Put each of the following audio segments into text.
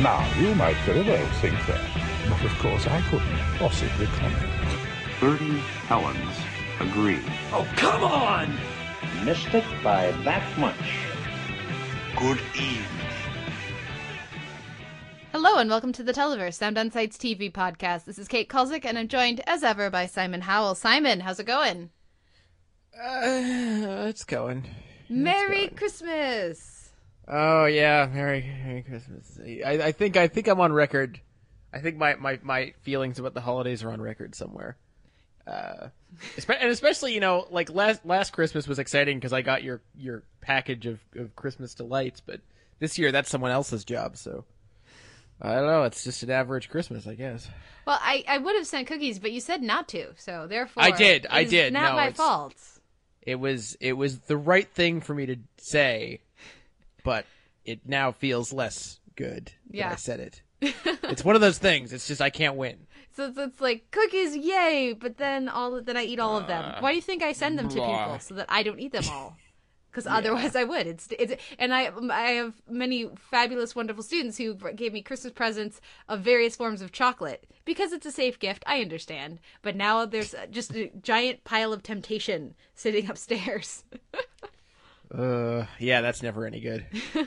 Now, you might very well think that, but of course I couldn't possibly comment. Bertie Helens agree. Oh, come on! Missed it by that much. Good evening. Hello and welcome to the Televerse, Sound On Sight's TV podcast. This is Kate Kulzick and I'm joined as ever by Simon Howell. Simon, how's it going? Uh, it's going. Merry Christmas! Oh yeah, Merry Merry Christmas. I, I think I think I'm on record. I think my, my, my feelings about the holidays are on record somewhere. Uh, and especially you know like last last Christmas was exciting because I got your your package of, of Christmas delights, but this year that's someone else's job. So I don't know. It's just an average Christmas, I guess. Well, I, I would have sent cookies, but you said not to, so therefore I did, I did. Not No, my fault. It was it was the right thing for me to say, but it now feels less good Yeah. that I said it. it's one of those things. It's just I can't win. So it's, it's like cookies, yay! But then all then I eat all of them. Uh, Why do you think I send them to blah. people so that I don't eat them all? Because otherwise I would. It's it's and I I have many fabulous, wonderful students who gave me Christmas presents of various forms of chocolate because it's a safe gift. I understand, but now there's just a giant pile of temptation sitting upstairs. Uh, yeah, that's never any good.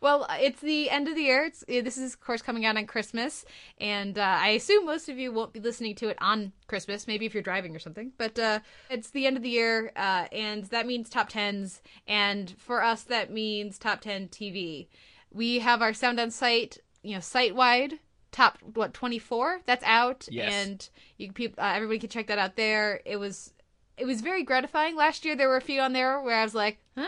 Well, it's the end of the year. It's, this is, of course, coming out on Christmas, and uh, I assume most of you won't be listening to it on Christmas. Maybe if you're driving or something. But uh, it's the end of the year, uh, and that means top tens, and for us, that means top ten TV. We have our Sound on Sight, you know, site wide top what 24 that's out Yes. and you can uh, everybody can check that out there it was it was very gratifying last year there were a few on there where i was like huh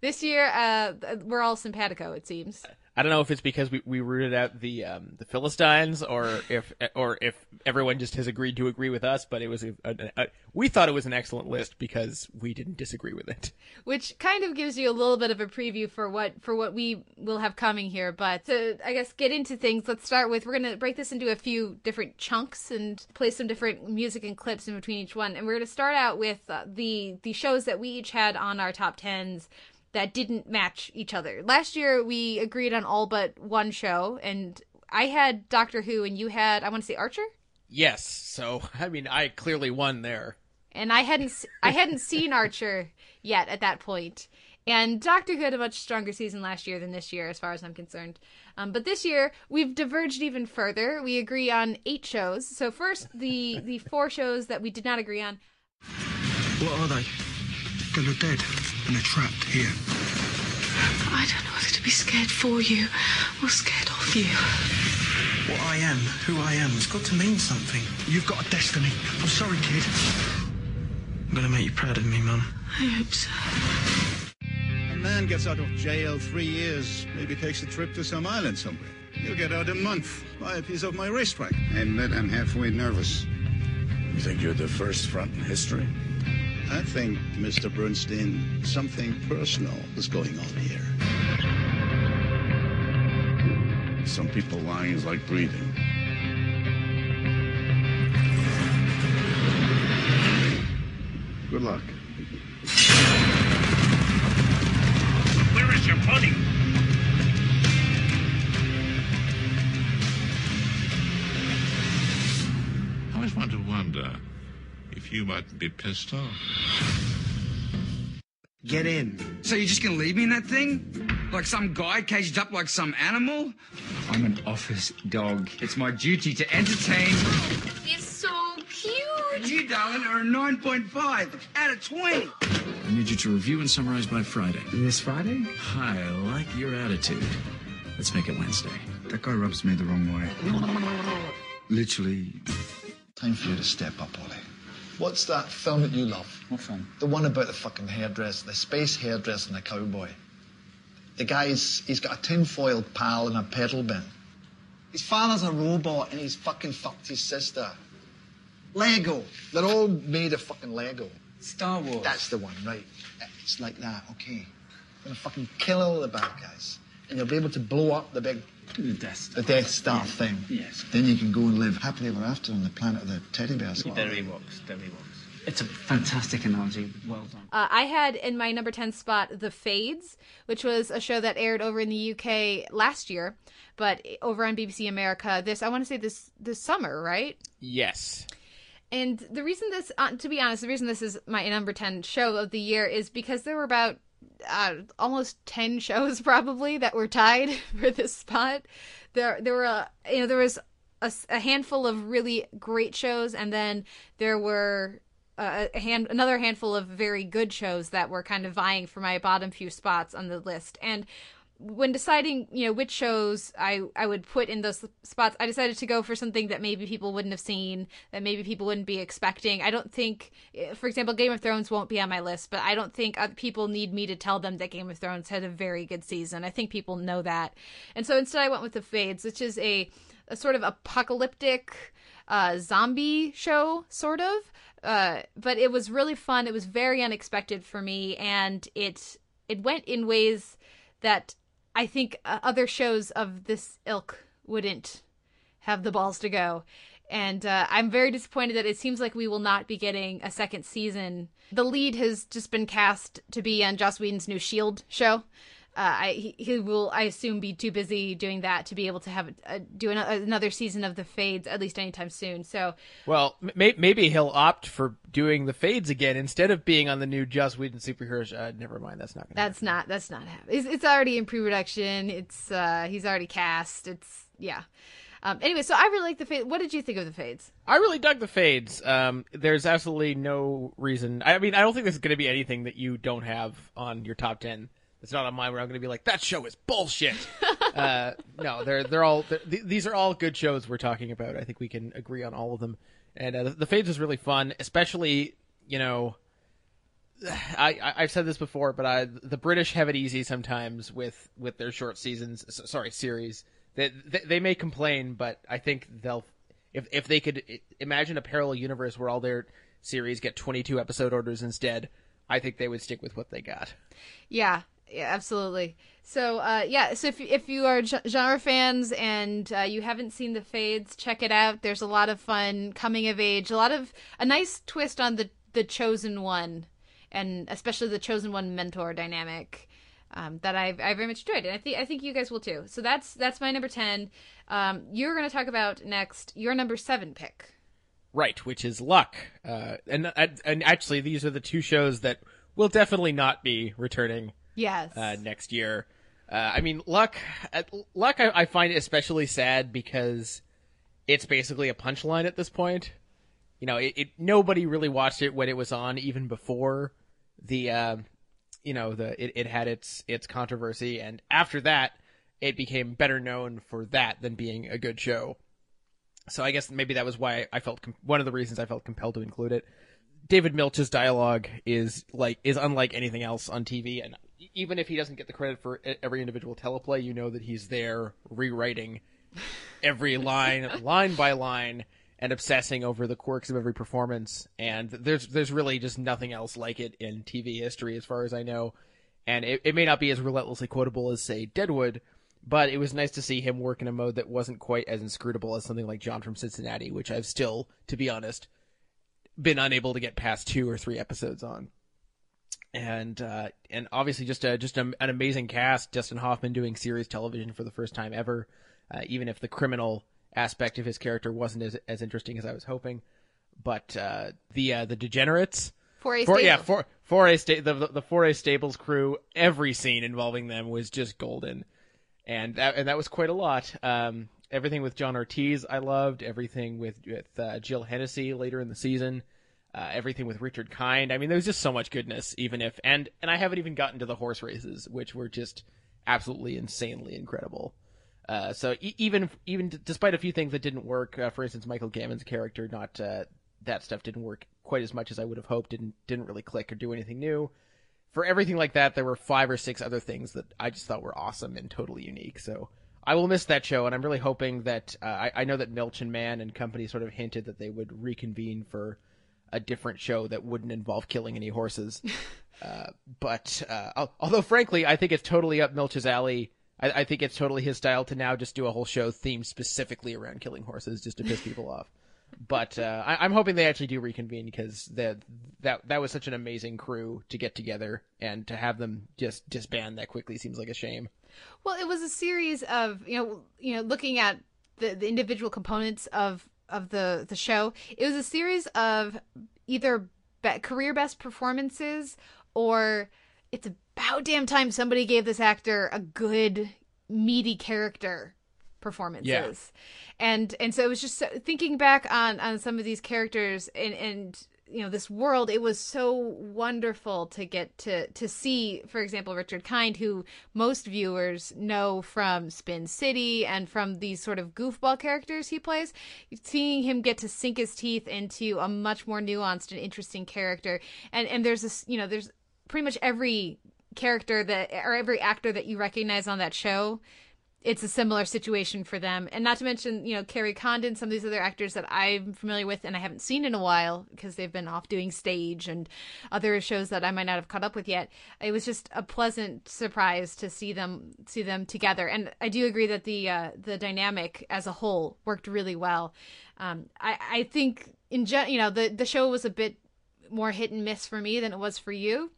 this year, uh, we're all simpatico. It seems. I don't know if it's because we, we rooted out the um, the Philistines, or if or if everyone just has agreed to agree with us. But it was a, a, a, we thought it was an excellent list because we didn't disagree with it. Which kind of gives you a little bit of a preview for what for what we will have coming here. But to I guess get into things, let's start with we're gonna break this into a few different chunks and play some different music and clips in between each one. And we're gonna start out with uh, the the shows that we each had on our top tens that didn't match each other. Last year we agreed on all but one show, and I had Doctor Who, and you had I want to say Archer. Yes, so I mean, I clearly won there. and I hadn't s- I hadn't seen Archer yet at that point. And Doctor Who had a much stronger season last year than this year, as far as I'm concerned. Um, but this year we've diverged even further. We agree on eight shows. So first, the the four shows that we did not agree on. What are they? They look dead, and they're trapped here. I don't know whether to be scared for you or scared of you. What I am, who I am, has got to mean something. You've got a destiny. I'm sorry, kid. I'm gonna make you proud of me, Mum. I hope so. A man gets out of jail three years, maybe takes a trip to some island somewhere. You get out a month, buy a piece of my racetrack. I admit I'm halfway nervous. You think you're the first front in history? I think, Mr. Bernstein, something personal is going on here. Some people lying is like breathing. Good luck. Where is your money? I always want to wonder if you mightn't be pissed off. Get in. So you're just gonna leave me in that thing? Like some guy caged up like some animal? I'm an office dog. It's my duty to entertain. It's so cute. You, darling, are a 9.5 out of 20. I need you to review and summarize by Friday. This Friday? I like your attitude. Let's make it Wednesday. That guy rubs me the wrong way. Literally. Time for you to step up, Ollie. What's that film that you love? What film? The one about the fucking hairdresser, the space hairdresser and the cowboy. The guy's he's got a tinfoil pal and a pedal bin. His father's a robot and he's fucking fucked his sister. Lego. They're all made of fucking Lego. Star Wars. That's the one, right. It's like that, okay. I'm gonna fucking kill all the bad guys. And you'll be able to blow up the big The Death Star. the Death Star thing. Yes. Then you can go and live happily ever after on the planet of the teddy bears. They're Ewoks. They're Ewoks. It's a fantastic analogy. Well done. Uh, I had in my number 10 spot The Fades, which was a show that aired over in the UK last year, but over on BBC America this, I want to say this, this summer, right? Yes. And the reason this, uh, to be honest, the reason this is my number 10 show of the year is because there were about uh, almost 10 shows probably that were tied for this spot. There, there were, uh, you know, there was a, a handful of really great shows, and then there were uh, a hand, another handful of very good shows that were kind of vying for my bottom few spots on the list. And when deciding, you know, which shows I I would put in those spots, I decided to go for something that maybe people wouldn't have seen, that maybe people wouldn't be expecting. I don't think, eh, for example, Game of Thrones won't be on my list, but I don't think people need me to tell them that Game of Thrones had a very good season. I think people know that, and so instead I went with the Fades, which is a a sort of apocalyptic uh, zombie show, sort of. Uh, but it was really fun. It was very unexpected for me, and it it went in ways that I think uh, other shows of this ilk wouldn't have the balls to go. And uh, I'm very disappointed that it seems like we will not be getting a second season. The lead has just been cast to be on Joss Whedon's new Shield show. Uh, I he, he will, I assume, be too busy doing that to be able to have a, do an, another season of the Fades at least anytime soon. So, well, may, maybe he'll opt for doing the Fades again instead of being on the new Joss Whedon superhero. Show. Uh, never mind, that's not Gonna That's not. That's not happening. It's, it's already in pre-production. It's uh, he's already cast. It's yeah. Um, anyway, so I really like the fades. What did you think of the fades? I really dug the fades. Um, there's absolutely no reason. I mean, I don't think there's going to be anything that you don't have on your top ten it's not on mine where I'm going to be like that show is bullshit. uh, no, they're they're all they're, th- these are all good shows we're talking about. I think we can agree on all of them. And uh, the, the Fades was really fun, especially you know. I, I have said this before, but I, the British have it easy sometimes with, with their short seasons. Sorry, series. They, they, they may complain, but I think they'll if if they could imagine a parallel universe where all their series get 22 episode orders instead, I think they would stick with what they got. Yeah, yeah, absolutely. So, uh, yeah, so if if you are genre fans and uh, you haven't seen the Fades, check it out. There's a lot of fun, coming of age, a lot of a nice twist on the the chosen one, and especially the chosen one mentor dynamic. Um, that I've, I very much enjoyed, and I think I think you guys will too. So that's that's my number ten. Um, you're going to talk about next your number seven pick, right? Which is Luck, uh, and and actually these are the two shows that will definitely not be returning Yes. Uh, next year. Uh, I mean, Luck, uh, Luck, I, I, find it especially sad because it's basically a punchline at this point. You know, it, it nobody really watched it when it was on, even before the, uh, you know, the it, it had its its controversy, and after that, it became better known for that than being a good show. So I guess maybe that was why I felt com- one of the reasons I felt compelled to include it. David Milch's dialogue is like is unlike anything else on TV, and even if he doesn't get the credit for every individual teleplay, you know that he's there rewriting every line, line by line, and obsessing over the quirks of every performance. And there's there's really just nothing else like it in TV history, as far as I know. And it, it may not be as relentlessly quotable as say Deadwood, but it was nice to see him work in a mode that wasn't quite as inscrutable as something like John from Cincinnati, which I've still, to be honest, been unable to get past two or three episodes on and uh, and obviously just a, just a, an amazing cast. Dustin Hoffman doing series television for the first time ever, uh, even if the criminal aspect of his character wasn't as as interesting as I was hoping. But uh, the uh, the degenerates, four A yeah, four four A sta- the, the four A Stables crew. Every scene involving them was just golden, and that and that was quite a lot. Um, everything with John Ortiz, I loved. Everything with with uh, Jill Hennessy later in the season uh, everything with Richard Kind. I mean, there's just so much goodness, even if and and I haven't even gotten to the horse races, which were just absolutely insanely incredible. Uh, so e- even even d- despite a few things that didn't work, uh, for instance, Michael Gambon's character, not uh, that stuff didn't work quite as much as I would have hoped. Didn't didn't really click or do anything new. for everything like that, there were five or six other things that I just thought were awesome and totally unique. So I will miss that show, and I'm really hoping that uh, I, I know that Milch and Mann and company sort of hinted that they would reconvene for a different show that wouldn't involve killing any horses. uh, but uh, although, frankly, I think it's totally up Milch's alley. I, I, think it's totally his style to now just do a whole show themed specifically around killing horses, just to piss people off. But uh, I, am hoping they actually do reconvene because that that that was such an amazing crew to get together, and to have them just disband that quickly seems like a shame. Well, it was a series of you know you know looking at the, the individual components of of the the show. It was a series of either be- career best performances or it's about damn time somebody gave this actor a good meaty character performances. Yeah. And and so it was just so, thinking back on on some of these characters and and you know this world it was so wonderful to get to to see for example richard kind who most viewers know from spin city and from these sort of goofball characters he plays. Seeing him get to sink his teeth into a much more nuanced and interesting character. And and there's this you know there's pretty much every character that or every actor that you recognize on that show it's a similar situation for them. And not to mention, you know, Kerry Condon, some of these other actors that I'm familiar with and I haven't seen in a while because they've been off doing stage and other shows that I might not have caught up with yet. It was just a pleasant surprise to see them see them together. And I do agree that the uh, the dynamic as a whole worked really well. Um, I I think in gen- you know the the show was a bit more hit and miss for me than it was for you,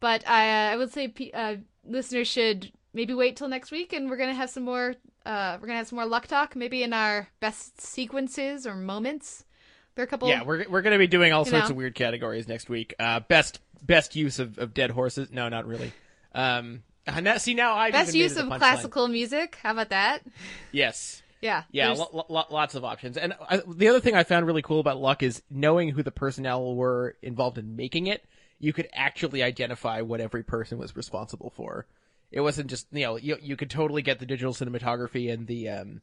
but I I would say uh, listeners should maybe wait till next week and we're gonna have some more uh we're gonna have some more luck talk maybe in our best sequences or moments. There are a couple yeah we're, we're gonna be doing all sorts know. of weird categories next week. Uh best best use of, of dead horses. No not really. Um now, see now i best use of classical music? How about that? Yes. Yeah. Yeah lo- lo- lots of options. And I, the other thing i found really cool about luck is knowing who the personnel were involved in making it you could actually identify what every person was responsible for it wasn't just you know you you could totally get the digital cinematography and the um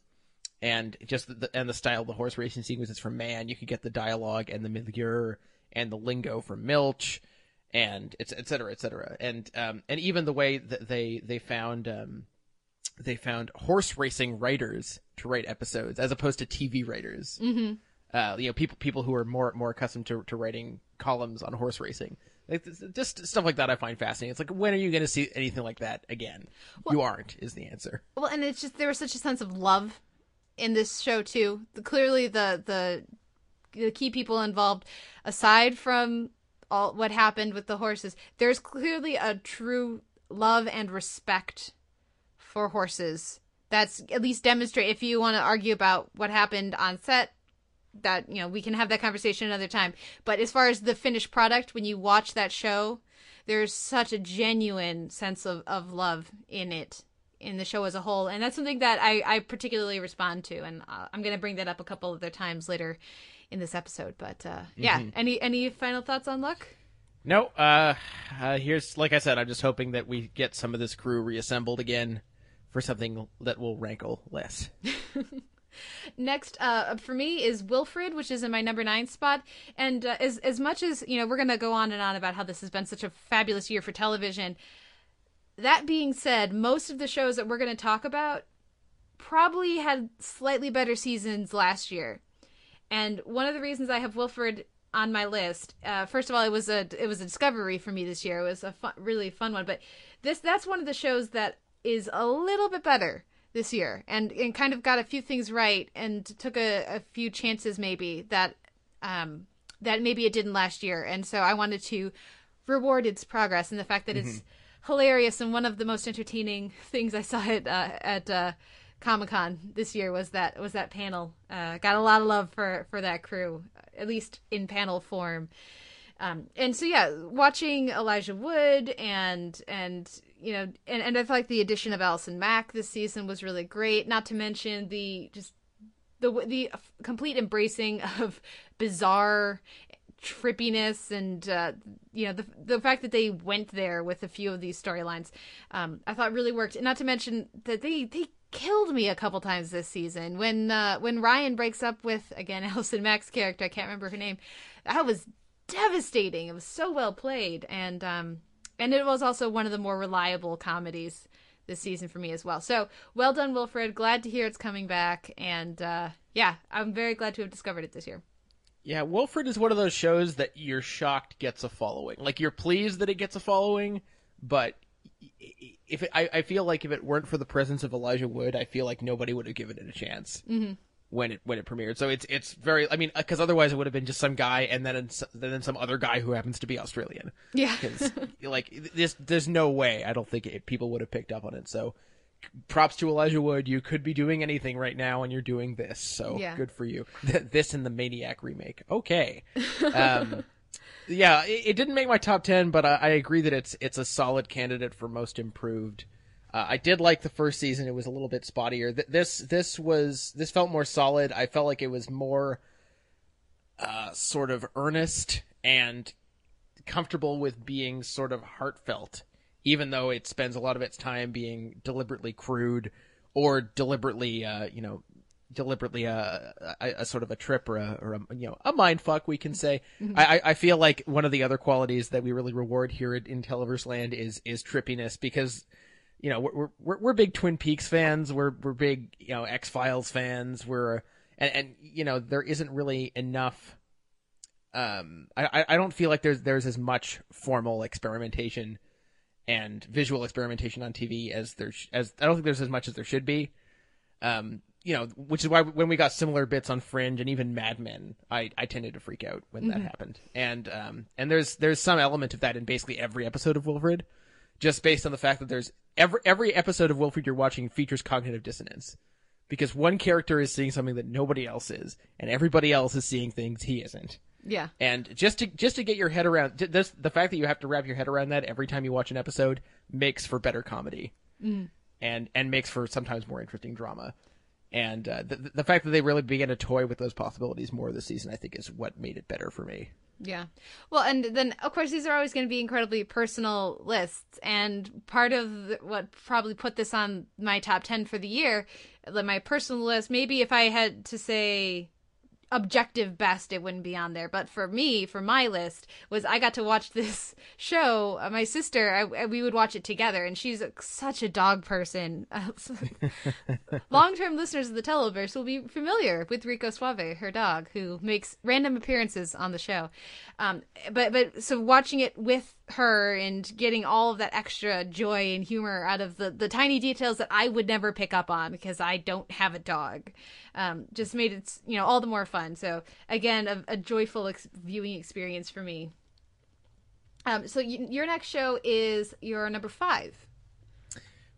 and just the, and the style of the horse racing sequences from Mann. You could get the dialogue and the milieu and the lingo from Milch, and it's et cetera, et cetera, and um and even the way that they they found um they found horse racing writers to write episodes as opposed to TV writers. Mm-hmm. Uh, you know, people people who are more more accustomed to to writing columns on horse racing. Like, just stuff like that I find fascinating. It's like, when are you going to see anything like that again? Well, you aren't, is the answer. Well, and it's just there was such a sense of love in this show too. The, clearly, the the the key people involved, aside from all what happened with the horses, there's clearly a true love and respect for horses. That's at least demonstrate. If you want to argue about what happened on set, that you know we can have that conversation another time. But as far as the finished product when you watch that show there's such a genuine sense of, of love in it in the show as a whole. And that's something that i, I particularly respond to. And uh, i'm going to bring that up a couple other times later in this episode. But uh, yeah. Mm-hmm. any any final thoughts on luck? No uh, uh here's like i said i'm just hoping that we get some of this crew reassembled again for something that will rankle less Next, uh, for me is Wilfred, which is in my number nine spot. And uh, as as much as you know, we're gonna go on and on about how this has been such a fabulous year for television. That being said, most of the shows that we're gonna talk about probably had slightly better seasons last year. And one of the reasons I have Wilfred on my list, uh, first of all, it was a it was a discovery for me this year. It was a really fun one. But this that's one of the shows that is a little bit better this year and and kind of got a few things right and took a, a few chances maybe that um that maybe it didn't last year and so I wanted to reward its progress and the fact that mm-hmm. it's hilarious and one of the most entertaining things I saw at uh, at uh, Comic Con this year was that was that panel. Uh, got a lot of love for for that crew, at least in panel form. Um, and so yeah, watching Elijah Wood and and you know, and, and I feel like the addition of Allison Mack this season was really great. Not to mention the just the the complete embracing of bizarre trippiness and uh, you know the the fact that they went there with a few of these storylines um, I thought really worked. And not to mention that they they killed me a couple times this season. When uh, when Ryan breaks up with again Allison Mack's character I can't remember her name that was devastating. It was so well played. And um, and it was also one of the more reliable comedies this season for me as well. So well done, Wilfred. Glad to hear it's coming back, and uh, yeah, I'm very glad to have discovered it this year. Yeah, Wilfred is one of those shows that you're shocked gets a following. Like you're pleased that it gets a following, but if it, I, I feel like if it weren't for the presence of Elijah Wood, I feel like nobody would have given it a chance mm-hmm. When it when it premiered. So it's it's very. I mean, because otherwise it would have been just some guy and then then some other guy who happens to be Australian. Yeah, because like this, there's no way I don't think it, people would have picked up on it. So props to Elijah Wood. You could be doing anything right now, and you're doing this. So yeah. good for you. this and the Maniac remake. Okay. Um, yeah, it, it, didn't make my top ten, but I, I, agree that it's it's a solid candidate for most improved. Uh, I did like the first season; it was a little bit spottier. This this was this felt more solid. I felt like it was more uh, sort of earnest and comfortable with being sort of heartfelt, even though it spends a lot of its time being deliberately crude or deliberately, uh, you know, deliberately a, a, a, sort of a trip or a, or a you know a mind fuck we can say. Mm-hmm. I, I feel like one of the other qualities that we really reward here in, in Televerse Land is is trippiness because you know we're we're we're big Twin Peaks fans. We're we're big you know X Files fans. We're and and you know there isn't really enough. Um, I I don't feel like there's there's as much formal experimentation and visual experimentation on TV as there as I don't think there's as much as there should be. Um, you know, which is why when we got similar bits on Fringe and even Mad Men, I, I tended to freak out when mm-hmm. that happened. And um and there's there's some element of that in basically every episode of Wilfred, just based on the fact that there's every every episode of Wilfred you're watching features cognitive dissonance. Because one character is seeing something that nobody else is, and everybody else is seeing things he isn't. Yeah. And just to just to get your head around this, the fact that you have to wrap your head around that every time you watch an episode makes for better comedy. Mm. And and makes for sometimes more interesting drama. And uh, the, the fact that they really began to toy with those possibilities more this season, I think, is what made it better for me. Yeah. Well, and then of course these are always going to be incredibly personal lists, and part of what probably put this on my top ten for the year, my personal list. Maybe if I had to say objective best it wouldn't be on there. But for me for my list was i got to watch this show uh, my sister I, we would watch it together and she's such a dog person. Long-term listeners of the televerse will be familiar with rico suave her dog who makes random appearances on the show. Um, but but so watching it with her and getting all of that extra joy and humor out of the the tiny details that I would never pick up on because I don't have a dog, um, just made it you know all the more fun. So again, a, a joyful ex- viewing experience for me. Um, so y- your next show is your number five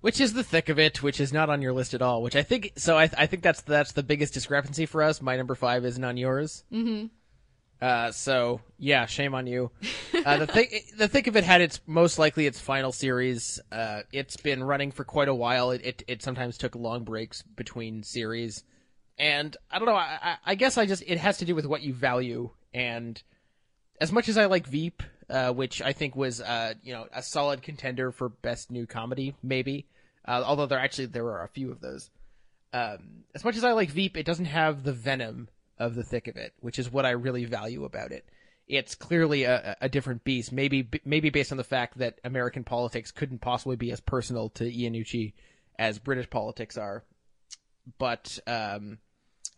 which is the thick of it, which is not on your list at all. Which I think so. I, I think that's that's the biggest discrepancy for us. My number five isn't on yours. Mm-hmm. Uh, so yeah, shame on you. Uh, the thing, the thick of it had its most likely its final series. Uh, it's been running for quite a while. It, it, it sometimes took long breaks between series, and I don't know. I, I guess I just it has to do with what you value. And as much as I like Veep, uh, which I think was uh, you know a solid contender for best new comedy, maybe. Uh, although there actually there are a few of those. Um, as much as I like Veep, it doesn't have the venom of the thick of it, which is what I really value about it. It's clearly a, a different beast. Maybe maybe based on the fact that American politics couldn't possibly be as personal to Iannucci as British politics are. But um,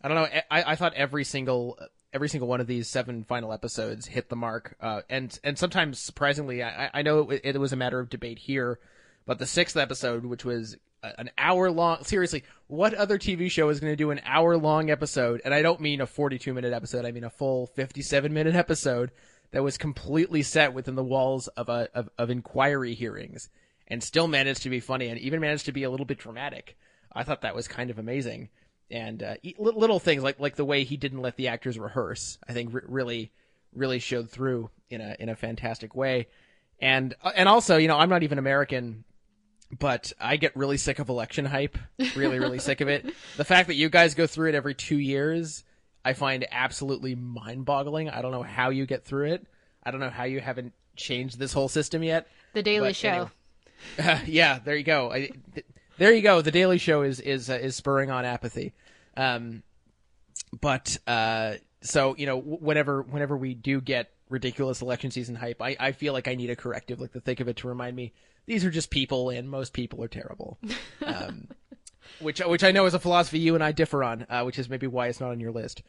I don't know. I, I thought every single every single one of these seven final episodes hit the mark, uh, and and sometimes surprisingly, I, I know it, it was a matter of debate here, but the sixth episode, which was an hour long. Seriously, what other TV show is going to do an hour long episode? And I don't mean a 42 minute episode. I mean a full 57 minute episode that was completely set within the walls of a of, of inquiry hearings and still managed to be funny and even managed to be a little bit dramatic. I thought that was kind of amazing. And uh, little things like like the way he didn't let the actors rehearse, I think really really showed through in a in a fantastic way. And uh, and also, you know, I'm not even American but I get really sick of election hype. Really, really sick of it. The fact that you guys go through it every two years, I find absolutely mind boggling. I don't know how you get through it. I don't know how you haven't changed this whole system yet. The Daily but, Show. Anyway. Uh, yeah, there you go. I, there you go. The Daily Show is is uh, is spurring on apathy. Um, but uh, so you know, whenever whenever we do get ridiculous election season hype. I, I feel like I need a corrective, like the thick of it, to remind me these are just people, and most people are terrible. Um, which which I know is a philosophy you and I differ on, uh, which is maybe why it's not on your list.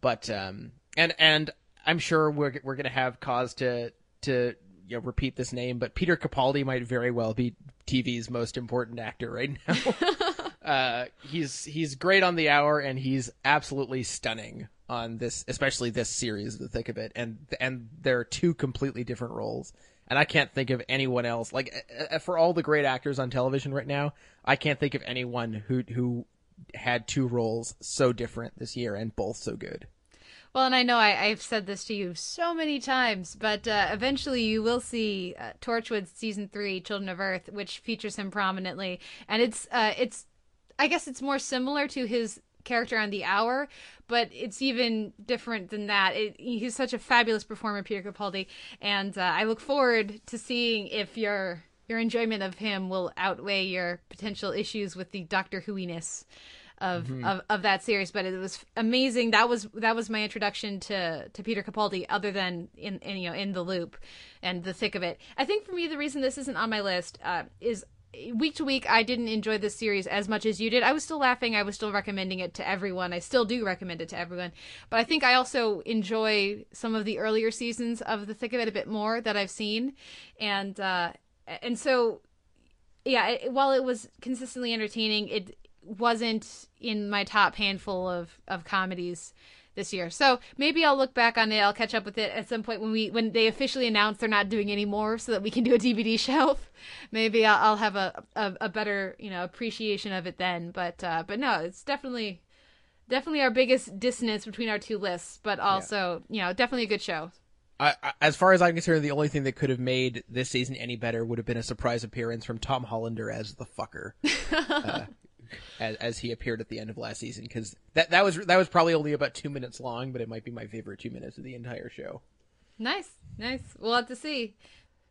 But um, and and I'm sure we're we're gonna have cause to to you know, repeat this name, but Peter Capaldi might very well be TV's most important actor right now. uh, he's he's great on the hour, and he's absolutely stunning on this, especially this series, the thick of it. And and there are two completely different roles, and I can't think of anyone else. Like for all the great actors on television right now, I can't think of anyone who who had two roles so different this year and both so good. Well, and I know I, have said this to you so many times, but uh, eventually you will see uh, Torchwood season three, Children of Earth, which features him prominently, and it's uh, it's I guess it's more similar to his character on the hour, but it's even different than that. It, he's such a fabulous performer, Peter Capaldi, and uh, I look forward to seeing if your your enjoyment of him will outweigh your potential issues with the Doctor Whoiness of, mm-hmm. of of that series but it was amazing that was that was my introduction to to Peter Capaldi other than in, in you know in the loop and the thick of it I think for me the reason this isn't on my list uh, is week to week I didn't enjoy this series as much as you did. I was still laughing. I was still recommending it to everyone. I still do recommend it to everyone. But I think I also enjoy some of the earlier seasons of The Thick of It a bit more that I've seen. And uh and so yeah, it, while it was consistently entertaining, it wasn't in my top handful of of comedies this year. So maybe I'll look back on it. I'll catch up with it at some point when we when they officially announce they're not doing any more, so that we can do a DVD shelf. Maybe I'll, I'll have a, a, a better you know appreciation of it then. But uh, but no, it's definitely definitely our biggest dissonance between our two lists. But also yeah. you know definitely a good show. I, as far as I'm concerned, the only thing that could have made this season any better would have been a surprise appearance from Tom Hollander as the fucker. uh, as, as he appeared at the end of last season because that that was that was probably only about two minutes long, but it might be my favorite two minutes of the entire show. Nice, nice. We'll have to see.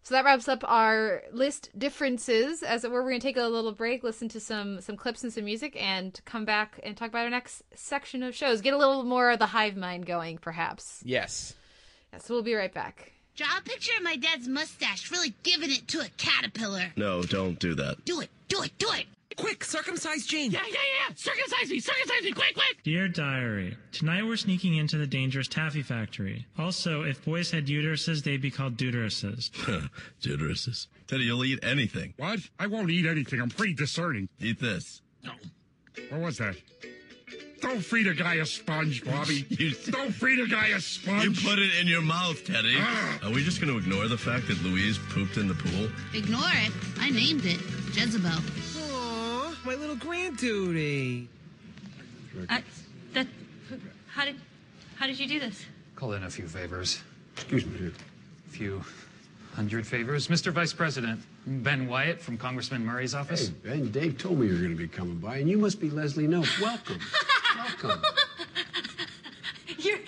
So that wraps up our list differences. As it were, we're going to take a little break, listen to some some clips and some music, and come back and talk about our next section of shows. Get a little more of the hive mind going, perhaps. Yes. Yeah, so we'll be right back. Draw a picture of my dad's mustache, really giving it to a caterpillar. No, don't do that. Do it, do it, do it. Quick, circumcise Gene. Yeah, yeah, yeah. Circumcise me, circumcise me, quick, quick. Dear Diary, tonight we're sneaking into the dangerous taffy factory. Also, if boys had uteruses, they'd be called deuteruses. deuteruses. Teddy, you'll eat anything. What? I won't eat anything. I'm pretty discerning. Eat this. No. What was that? Don't feed a guy a sponge, Bobby. you, Don't feed a guy a sponge. You put it in your mouth, Teddy. Ah. Are we just going to ignore the fact that Louise pooped in the pool? Ignore it. I named it Jezebel my little grandduty. Uh, that. How did. How did you do this? Call in a few favors. Excuse me. A few hundred favors. Mr. Vice President, Ben Wyatt from Congressman Murray's office. Hey, Ben, Dave told me you were going to be coming by, and you must be Leslie Knope. Welcome. Welcome. You're.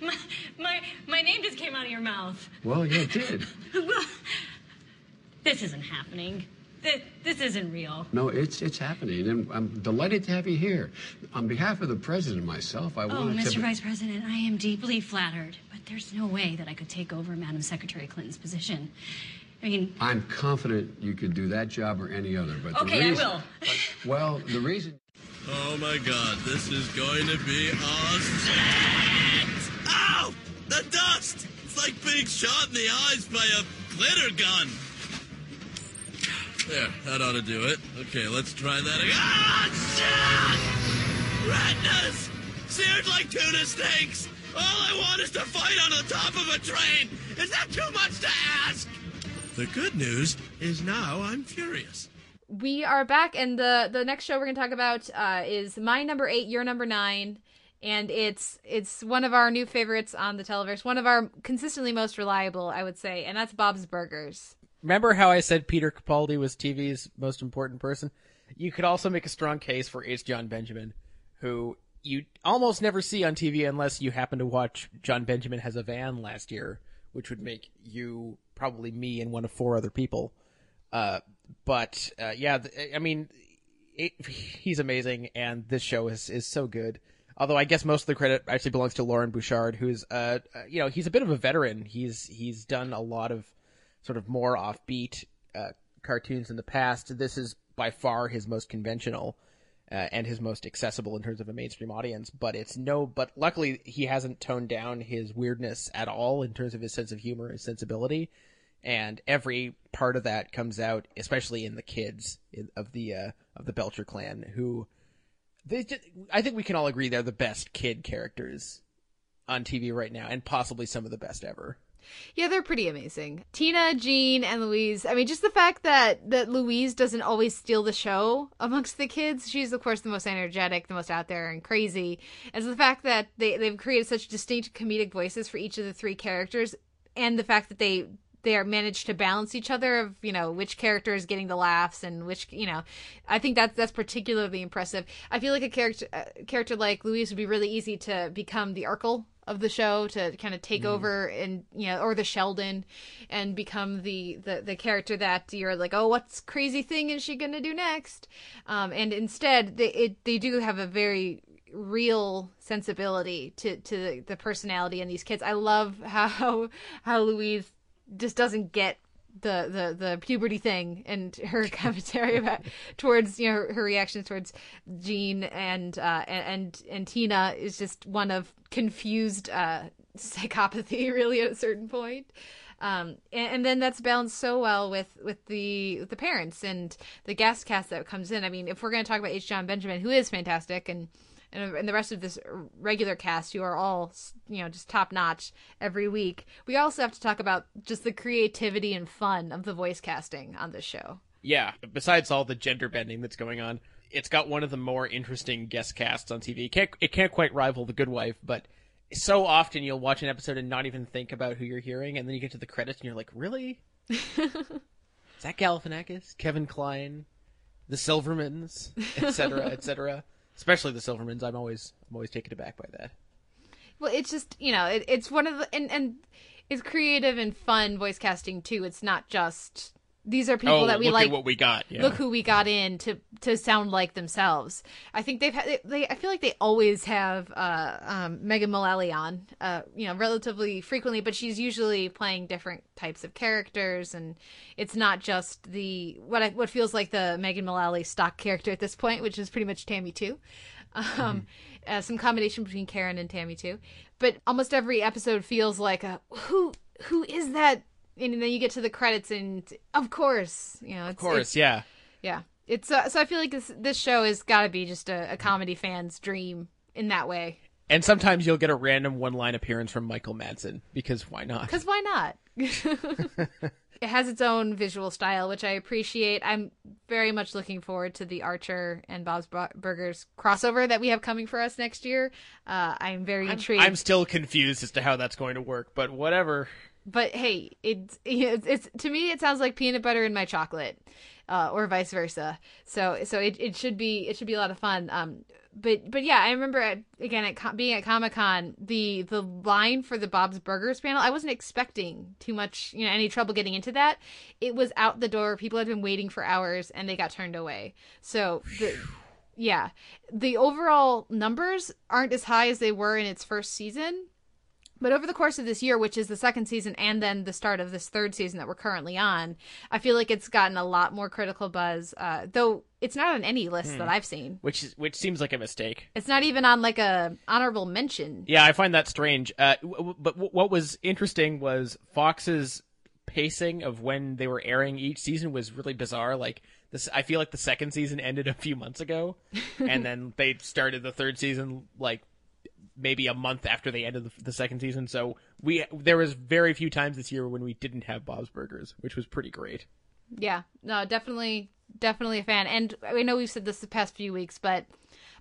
My, my, my name just came out of your mouth. Well, you did. well, this isn't happening. This, this isn't real. No, it's it's happening, and I'm delighted to have you here. On behalf of the president and myself, I oh, want to. Oh, Mr. Vice President, I am deeply flattered, but there's no way that I could take over Madam Secretary Clinton's position. I mean, I'm confident you could do that job or any other, but okay, the reason, I will. But, well, the reason. Oh my God, this is going to be awesome! Ow! The dust! It's like being shot in the eyes by a glitter gun. There, that ought to do it. Okay, let's try that again. Ah, shit! Retinas! Seared like tuna steaks! All I want is to fight on the top of a train! Is that too much to ask? The good news is now I'm furious. We are back, and the the next show we're going to talk about uh, is my number eight, your number nine, and it's it's one of our new favorites on the televerse, one of our consistently most reliable, I would say, and that's Bob's Burgers remember how I said Peter Capaldi was TV's most important person? You could also make a strong case for H. Jon Benjamin, who you almost never see on TV unless you happen to watch Jon Benjamin Has a Van last year, which would make you probably me and one of four other people. Uh, but uh, yeah, I mean, it, he's amazing, and this show is is so good. Although I guess most of the credit actually belongs to Loren Bouchard, who's uh, uh, you know he's a bit of a veteran. He's he's done a lot of sort of more offbeat uh, cartoons in the past. This is by far his most conventional uh, and his most accessible in terms of a mainstream audience. But it's no. But luckily, he hasn't toned down his weirdness at all in terms of his sense of humor, his sensibility, and every part of that comes out, especially in the kids of the uh, of the Belcher clan, who they. Just, I think we can all agree they're the best kid characters on TV right now, and possibly some of the best ever. Yeah, they're pretty amazing. Tina, Gene, and Louise. I mean, just the fact that that Louise doesn't always steal the show amongst the kids. She's of course the most energetic, the most out there and crazy. And so the fact that they they've created such distinct comedic voices for each of the three characters, and the fact that they they are managed to balance each other of you know which character is getting the laughs and which you know i think that's that's particularly impressive i feel like a character a character like louise would be really easy to become the urkel of the show to kind of take Mm. over and you know or the sheldon and become the, the the character that you're like oh what's crazy thing is she gonna do next um and instead they it, they do have a very real sensibility to to the, the personality in these kids i love how how louise just doesn't get the the the puberty thing and her commentary about towards you know her, reactions towards Gene and uh and, and and Tina is just one of confused uh psychopathy really at a certain point. Um and, and then that's balanced so well with with the with the parents and the guest cast that comes in. I mean if we're going to talk about h. Jon benjamin who is fantastic and and, uh, and the rest of this regular cast who are all you know just top notch every week we also have to talk about just the creativity and fun of the voice casting on this show Yeah, besides all the gender bending that's going on, it's got one of the more interesting guest casts on TV. It can't, it can't quite rival The Good Wife, but so often you'll watch an episode and not even think about who you're hearing, and then you get to the credits and you're like, really? Zach Galifianakis, Kevin Kline, the Silvermans, etc., etc. Especially the Silvermans. I'm always, I'm always taken aback by that. well it's just you know it, it's one of the and and it's creative and fun voice casting too it's not just these are people oh, that we like at what we got. Yeah. look who we got in to to sound like themselves. I think they've had they, I feel like they always have uh um Megan Mullally on uh you know relatively frequently but she's usually playing different types of characters and it's not just the what I, what feels like the Megan Mullally stock character at this point which is pretty much Tammy too. Um uh, some combination between Karen and Tammy too. But almost every episode feels like a who who is that and then you get to the credits and of course you know it's, Of course, it's- yeah. yeah it's uh, so i feel like this this show has got to be just a, a comedy fan's dream in that way And sometimes you'll get a random one line appearance from Michael Madsen, because why not? because why not it has its own visual style which i appreciate i'm very much looking forward to the archer and bob's burgers crossover that we have coming for us next year uh, i'm very intrigued I'm still confused as to how that's going to work, but whatever. But hey, it's, it's it's to me it sounds like peanut butter in my chocolate, uh, or vice versa. So so it, it should be it should be a lot of fun. Um, but but yeah, I remember at, again at being at Comic Con, the the line for the Bob's Burgers panel, I wasn't expecting too much, you know, any trouble getting into that. It was out the door. People had been waiting for hours, and they got turned away. So the. Yeah, the overall numbers aren't as high as they were in its first season, but over the course of this year, which is the second season and then the start of this third season that we're currently on, I feel like it's gotten a lot more critical buzz. Uh, though it's not on any list Hmm. that I've seen. Which is which seems like a mistake. It's not even on like a honorable mention. Yeah, I find that strange. Uh, w- w- but w- what was interesting was Fox's pacing of when they were airing each season was really bizarre. Like this, I feel like the second season ended a few months ago, and then they started the third season like maybe a month after they ended the, the second season. So we there was very few times this year when we didn't have Bob's Burgers, which was pretty great. Yeah, no, definitely, definitely a fan. And I know we've said this the past few weeks, but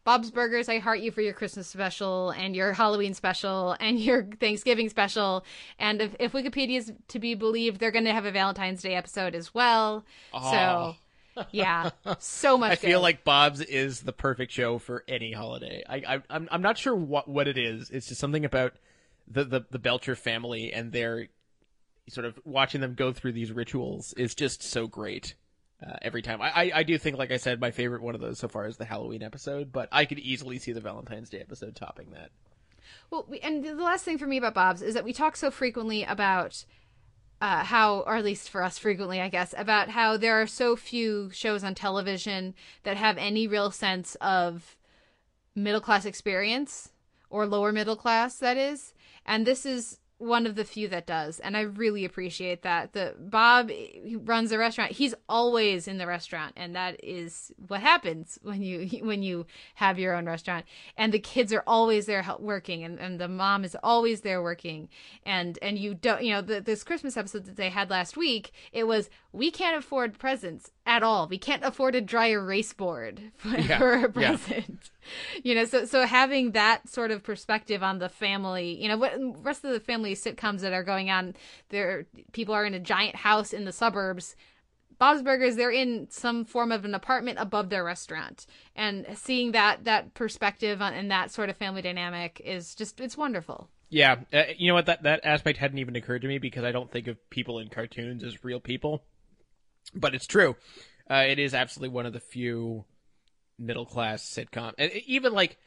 Bob's Burgers, I heart you for your Christmas special and your Halloween special and your Thanksgiving special. And if, if Wikipedia is to be believed, they're going to have a Valentine's Day episode as well. So, yeah, so much. I feel like Bob's is the perfect show for any holiday. I, I I'm I'm not sure what what it is. It's just something about the the, the Belcher family and their sort of watching them go through these rituals is just so great. uh, every time. I, I I do think, like I said, my favorite one of those so far is the Halloween episode, but I could easily see the Valentine's Day episode topping that. Well, we, and the last thing for me about Bob's is that we talk so frequently about uh, how, or at least for us frequently, I guess, about how there are so few shows on television that have any real sense of middle class experience or lower middle class, that is. And this is one of the few that does and i really appreciate that. The bob runs a restaurant. He's always in the restaurant and that is what happens when you when you have your own restaurant. And the kids are always there working and, and the mom is always there working. And and you don't you know the, this christmas episode that they had last week it was we can't afford presents at all we can't afford a dry erase board for, Yeah. for a Yeah. present you know so so having that sort of perspective on the family you know what rest of the family sitcoms that are going on there people are in a giant house in the suburbs Bob's Burgers, they're in some form of an apartment above their restaurant, and seeing that that perspective on, and that sort of family dynamic is just it's wonderful. Yeah, uh, you know what? That that aspect hadn't even occurred to me because I don't think of people in cartoons as real people. But it's true. Uh, it is absolutely one of the few middle class sitcom, and even like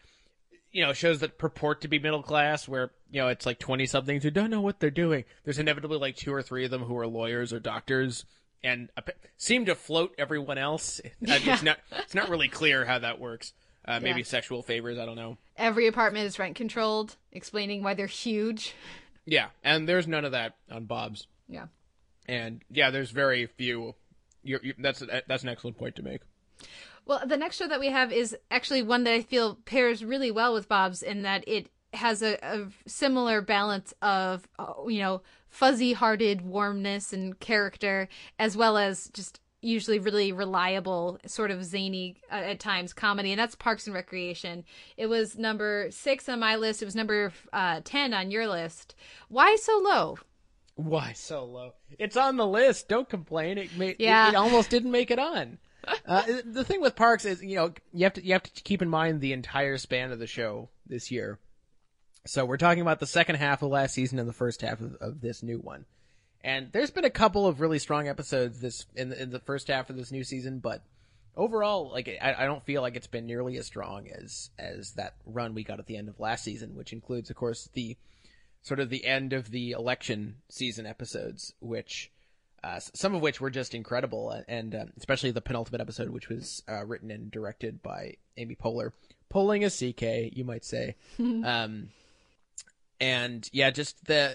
you know shows that purport to be middle class, where you know it's like twenty somethings who don't know what they're doing. There's inevitably like two or three of them who are lawyers or doctors. And seem to float everyone else. Uh, It's not. It's not really clear how that works. Uh, maybe Yeah. sexual favors. I don't know. Every apartment is rent controlled, explaining why they're huge. Yeah, and there's none of that on Bob's. Yeah. And yeah, there's very few. You're, you that's that's an excellent point to make. Well, the next show that we have is actually one that I feel pairs really well with Bob's in that it has a, a similar balance of, uh, you know, fuzzy hearted warmness and character, as well as just usually really reliable, sort of zany uh, at times comedy, and that's Parks and Recreation. It was number six on my list. It was number uh, 10 on your list. Why so low? Why so low? It's on the list. Don't complain. It made, Yeah. it, it almost didn't make it on. Uh, the thing with Parks is, you know, you have to you have to keep in mind the entire span of the show this year. So we're talking about the second half of last season and the first half of, of this new one. And there's been a couple of really strong episodes this in the, in the first half of this new season, but overall, like I, I don't feel like it's been nearly as strong as as that run we got at the end of last season, which includes, of course, the sort of the end of the election season episodes, which uh, some of which were just incredible, and- uh, especially the penultimate episode, which was uh, written and directed by Amy Poehler, pulling a CK, you might say. um, and yeah, just the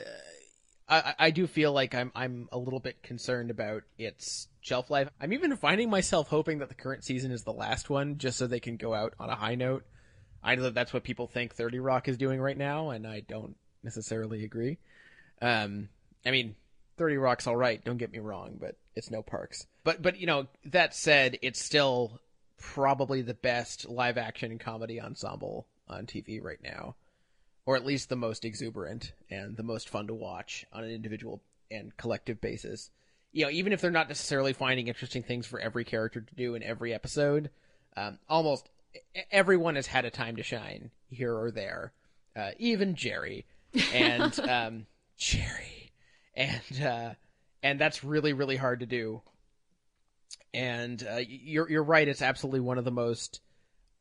I, I- I do feel like I'm I'm a little bit concerned about its shelf life. I'm even finding myself hoping that the current season is the last one, just so they can go out on a high note. I know that that's what people think 30 Rock is doing right now, and I don't necessarily agree. Um, I mean, 30 Rock's all right, don't get me wrong, but it's no Parks. But but you know, that said, it's still probably the best live action comedy ensemble on TV right now, or at least the most exuberant and the most fun to watch on an individual and collective basis. You know, even if they're not necessarily finding interesting things for every character to do in every episode, um, almost everyone has had a time to shine here or there. Uh, even Jerry and um, and uh, and that's really really hard to do. And uh, you're you're right. It's absolutely one of the most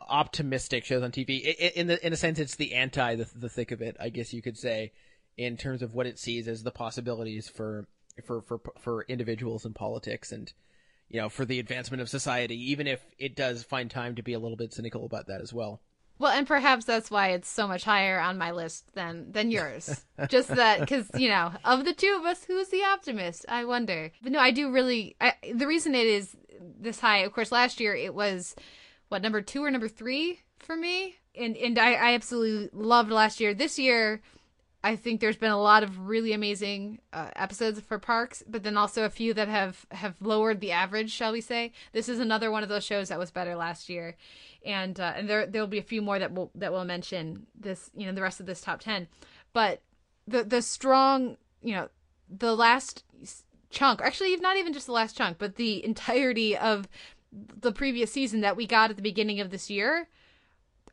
optimistic shows on TV. In the in a sense, it's the anti the, the thick of it, I guess you could say, in terms of what it sees as the possibilities for for for for individuals in politics and you know for the advancement of society. Even if it does find time to be a little bit cynical about that as well. Well, and perhaps that's why it's so much higher on my list than than yours. Just that, because you know, of the two of us, who's the optimist? I wonder. But no, I do really. I, the reason it is this high, of course, last year it was what number two or number three for me, and and I, I absolutely loved last year. This year, I think there's been a lot of really amazing uh, episodes for Parks, but then also a few that have have lowered the average, shall we say? This is another one of those shows that was better last year, and uh, and there there'll be a few more that will that will mention this, you know, the rest of this top ten, but the the strong, you know, the last chunk, actually not even just the last chunk, but the entirety of the previous season that we got at the beginning of this year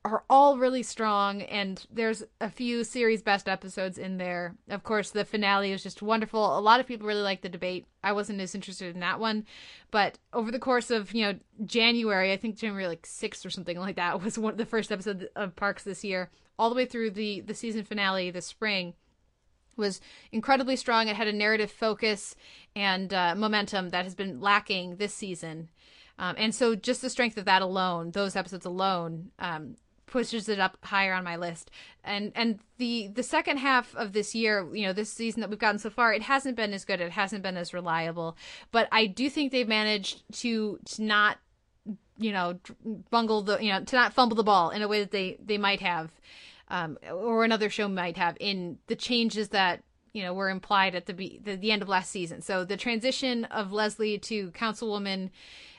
are all really strong and there's a few series best episodes in there. Of course, the finale is just wonderful. A lot of people really like the debate. I wasn't as interested in that one, but over the course of, you know, January, I think January like 6th or something like that was one of the first episode of Parks this year, all the way through the the season finale this spring was incredibly strong. It had a narrative focus and uh, momentum that has been lacking this season. Um, and so, just the strength of that alone, those episodes alone, um, pushes it up higher on my list. And and the the second half of this year, you know, this season that we've gotten so far, it hasn't been as good. It hasn't been as reliable. But I do think they've managed to, to not, you know, bungle the, you know, to not fumble the ball in a way that they they might have um, or another show might have in the changes that you know were implied at the, be- the the end of last season. So the transition of Leslie to councilwoman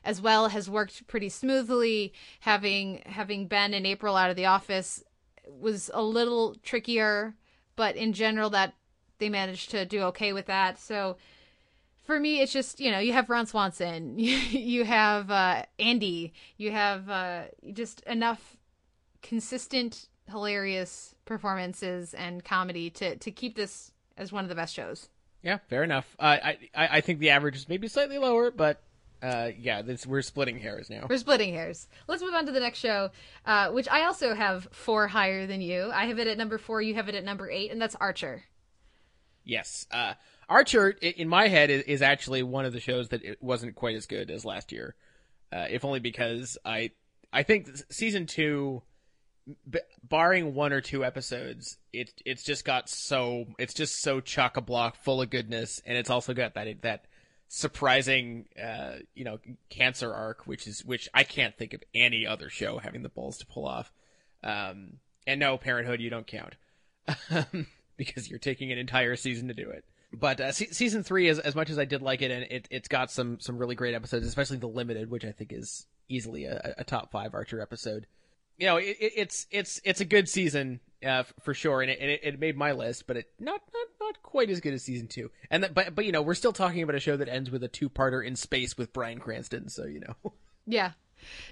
as well has worked pretty smoothly. Having having Ben and April out of the office was a little trickier, but in general that they managed to do okay with that. So for me, it's just you know you have Ron Swanson, you have uh, Andy, you have uh, just enough consistent hilarious performances and comedy to to keep this as one of the best shows. Yeah, fair enough. Uh, I I I think the average is maybe slightly lower, but uh, yeah, this, we're splitting hairs now. We're splitting hairs. Let's move on to the next show, uh, which I also have four higher than you. I have it at number four. You have it at number eight, and that's Archer. Yes, uh, Archer in my head is, is actually one of the shows that it wasn't quite as good as last year, uh, if only because I I think season two b- barring one or two episodes, it it's just got so it's just so chock a block full of goodness, and it's also got that that surprising uh you know cancer arc, which is which I can't think of any other show having the balls to pull off. Um, and no, Parenthood, you don't count because you're taking an entire season to do it. But uh, se- season three, as as much as I did like it, and it it's got some some really great episodes, especially the limited, which I think is easily a, a top five Archer episode you know, it, it's it's it's a good season uh, for sure, and it, it, made my list, but it not not not quite as good as season two. And that, but but you know, we're still talking about a show that ends with a two parter in space with Bryan Cranston, so you know. Yeah.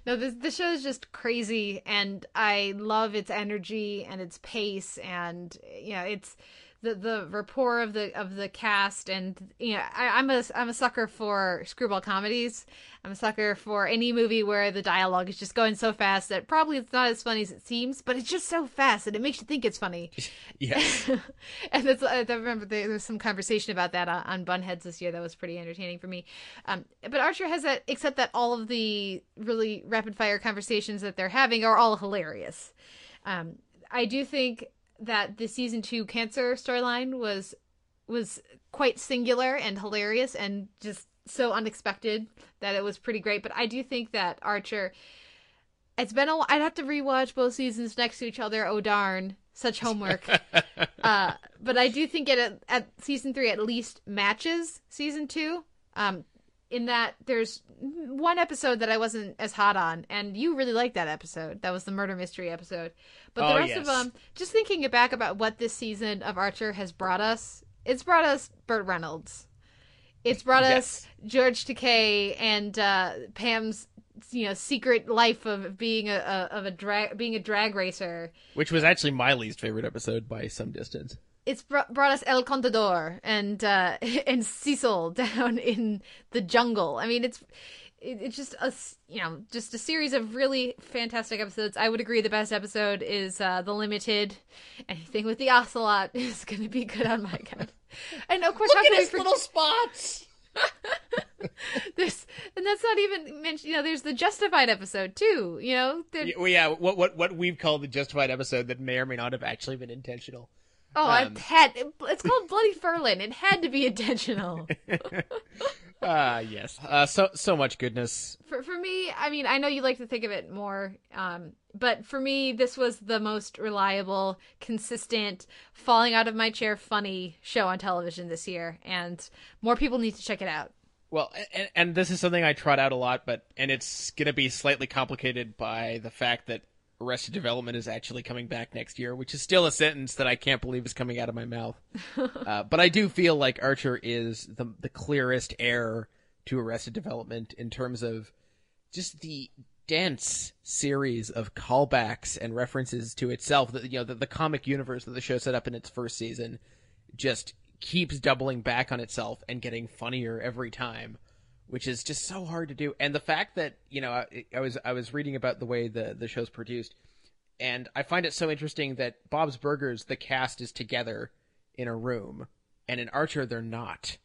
No, this the show is just crazy, and I love its energy and its pace, and you know, it's the the rapport of the of the cast and you know I, am a I'm a sucker for screwball comedies. I'm a sucker for any movie where the dialogue is just going so fast that probably it's not as funny as it seems, but it's just so fast and it makes you think it's funny. Yes. and that's I remember there was some conversation about that on, on Bunheads this year that was pretty entertaining for me. Um, but Archer has that except that all of the really rapid fire conversations that they're having are all hilarious. Um, I do think that the season two cancer storyline was was quite singular and hilarious and just so unexpected that it was pretty great. But I do think that Archer, it's been a. I'd have to rewatch both seasons next to each other. Oh darn, such homework. uh, but I do think it at, at season three at least matches season two. Um, in that there's one episode that I wasn't as hot on, and you really liked that episode. That was the murder mystery episode. But the Oh, rest yes. of them, just thinking back about what this season of Archer has brought us, it's brought us Burt Reynolds. It's brought us George Takei and uh, Pam's, you know, secret life of being a, a of a drag being a drag racer. Which was actually my least favorite episode by some distance. It's br- brought us El Contador and uh, and Cecil down in the jungle. I mean, it's it, it's just a s- you know just a series of really fantastic episodes. I would agree the best episode is uh, the limited. Anything with the ocelot is going to be good on my count. And of course, Look how at his for- little spots. There's and that's not even mentioned. You know, there's the Justified episode too. You know, Yeah, well, yeah, what what what we've called the justified episode that may or may not have actually been intentional. Oh, Um, it had it's called Bloody Ferlin. It had to be intentional. Ah, yes. Uh, so so much goodness. for for me, I mean, I know you like to think of it more, um, but for me, this was the most reliable, consistent, falling out of my chair, funny show on television this year, and more people need to check it out. Well, and, and this is something I trot out a lot, but and it's going to be slightly complicated by the fact that Arrested Development is actually coming back next year, which is still a sentence that I can't believe is coming out of my mouth. uh, but I do feel like Archer is the the clearest heir to Arrested Development in terms of just the dense series of callbacks and references to itself that you know the, the comic universe that the show set up in its first season just keeps doubling back on itself and getting funnier every time which is just so hard to do and the fact that you know I, I was i was reading about the way the the show's produced and i find it so interesting that bob's burgers the cast is together in a room and in archer they're not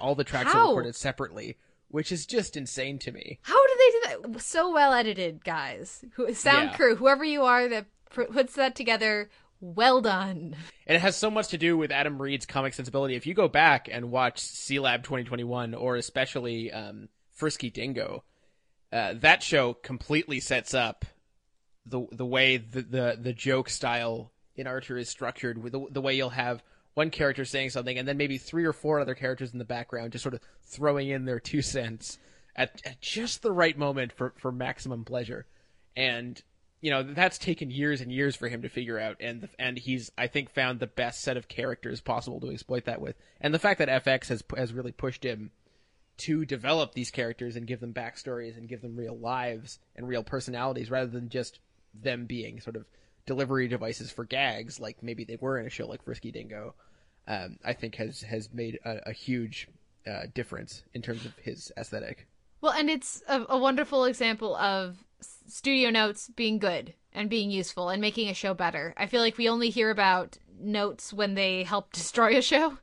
all the tracks How? are recorded separately which is just insane to me How do they do that? So well edited, guys. Sound Yeah. crew, whoever you are that puts that together, well done. And it has so much to do with Adam Reed's comic sensibility. If you go back and watch Sealab 2021, or especially um, Frisky Dingo, uh, that show completely sets up the the way the, the the joke style in Archer is structured. With the, the way you'll have one character saying something, and then maybe three or four other characters in the background just sort of throwing in their two cents at, at just the right moment for for maximum pleasure. And you know that's taken years and years for him to figure out and and he's I think found the best set of characters possible to exploit that with. And the fact that FX has has really pushed him to develop these characters and give them backstories and give them real lives and real personalities rather than just them being sort of delivery devices for gags like maybe they were in a show like Frisky Dingo um, I think has has made a, a huge uh, difference in terms of his aesthetic Well, and it's a, a wonderful example of studio notes being good and being useful and making a show better. I feel like we only hear about notes when they help destroy a show.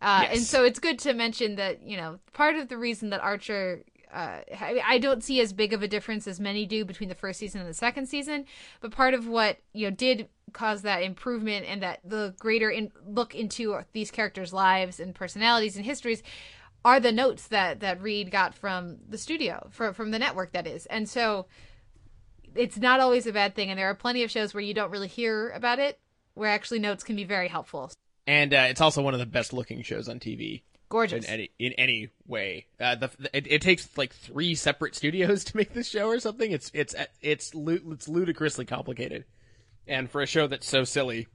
Uh, And so it's good to mention that, you know, part of the reason that Archer, uh, I, I don't see as big of a difference as many do between the first season and the second season, but part of what, you know, did cause that improvement and that the greater in, look into these characters' lives and personalities and histories are the notes that that Reed got from the studio, from from the network that is. And so it's not always a bad thing and there are plenty of shows where you don't really hear about it where actually notes can be very helpful. and uh, it's also one of the best looking shows on TV. Gorgeous. in any in any way. Uh, the it, it takes like three separate studios to make this show or something. It's it's it's it's ludicrously complicated, and for a show that's so silly,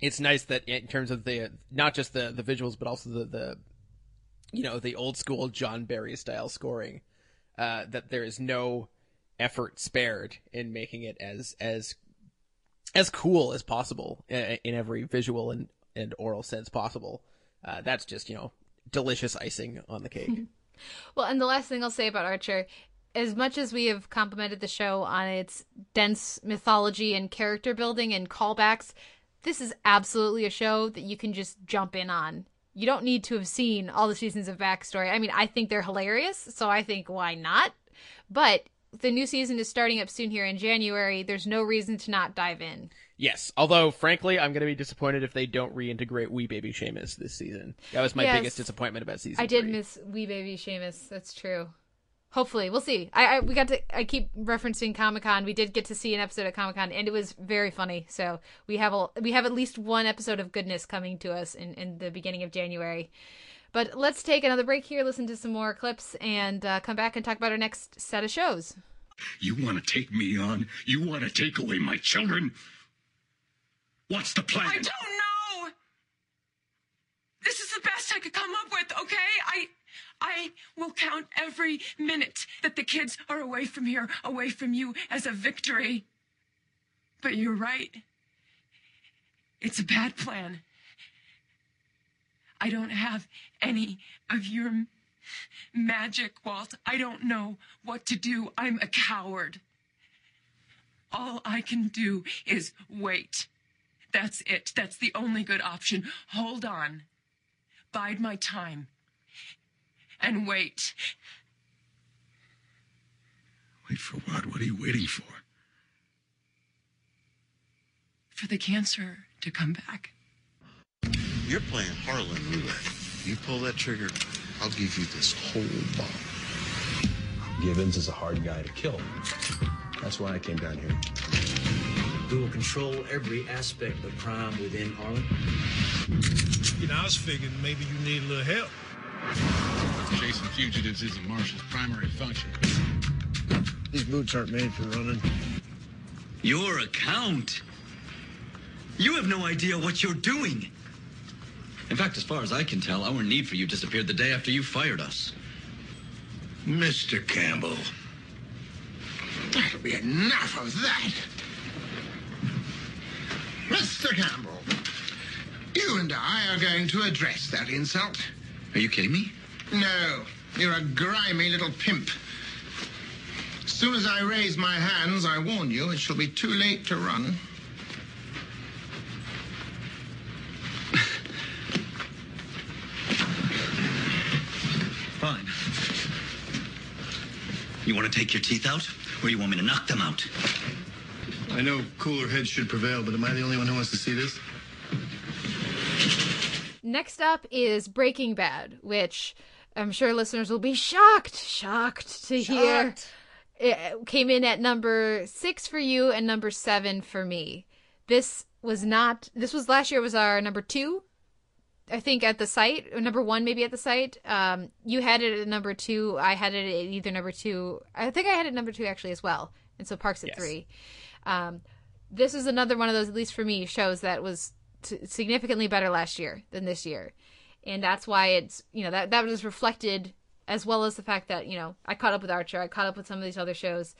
it's nice that in terms of the not just the the visuals but also the the you know the old school John Barry style scoring, uh, that there is no effort spared in making it as as as cool as possible in, in every visual and, and oral sense possible. Uh, that's just you know delicious icing on the cake. Well, and the last thing I'll say about Archer, as much as we have complimented the show on its dense mythology and character building and callbacks, this is absolutely a show that you can just jump in on. You don't need to have seen all the seasons of backstory. I mean, I think they're hilarious, so I think why not? But the new season is starting up soon here in January. There's no reason to not dive in. yes, although frankly, I'm going to be disappointed if they don't reintegrate Wee Baby Seamus this season. That was my Yes. biggest disappointment about season. I did three. miss Wee Baby Seamus. That's true. Hopefully, we'll see. I, I we got to. I keep referencing Comic Con. We did get to see an episode of Comic Con, and it was very funny. So we have a we have at least one episode of goodness coming to us in in the beginning of January. But let's take another break here, listen to some more clips, and uh, come back and talk about our next set of shows. You want to take me on? You want to take away my children? What's the plan? I don't know. This is the best I could come up with, okay? I I will count every minute that the kids are away from here, away from you as a victory. But you're right. It's a bad plan. I don't have any of your magic, Walt. I don't know what to do. I'm a coward. All I can do is wait. That's it. That's the only good option. Hold on. Bide my time. And wait. Wait for what? What are you waiting for? For the cancer to come back. You're playing Harlan roulette. You pull that trigger, I'll give you this whole bomb. Givens is a hard guy to kill. That's why I came down here. We will control every aspect of crime within Harlan. You know, I was figuring maybe you need a little help. Chasing fugitives isn't Marshall's primary function. These boots aren't made for running. Your account? You have no idea what you're doing. In fact, as far as I can tell, our need for you disappeared the day after you fired us. Mr. Campbell, That'll be enough of that. Mr. Campbell, you and I are going to address that insult. Are you kidding me? No, you're a grimy little pimp. As soon as I raise my hands, I warn you, it shall be too late to run. Fine. You want to take your teeth out, or you want me to knock them out? I know cooler heads should prevail, but am I the only one who wants to see this? Next up is Breaking Bad, which I'm sure listeners will be shocked, shocked to hear. It came in at number six for you and number seven for me. This was not. This was last year. Was our number two, I think, at the site. Or number one, maybe at the site. Um, you had it at number two. I had it at either number two. I think I had it at number two actually as well. And so Parks at Yes. three. Um, this is another one of those, at least for me, shows that was t- significantly better last year than this year, and that's why it's you know that that was reflected as well as the fact that you know I caught up with Archer, I caught up with some of these other shows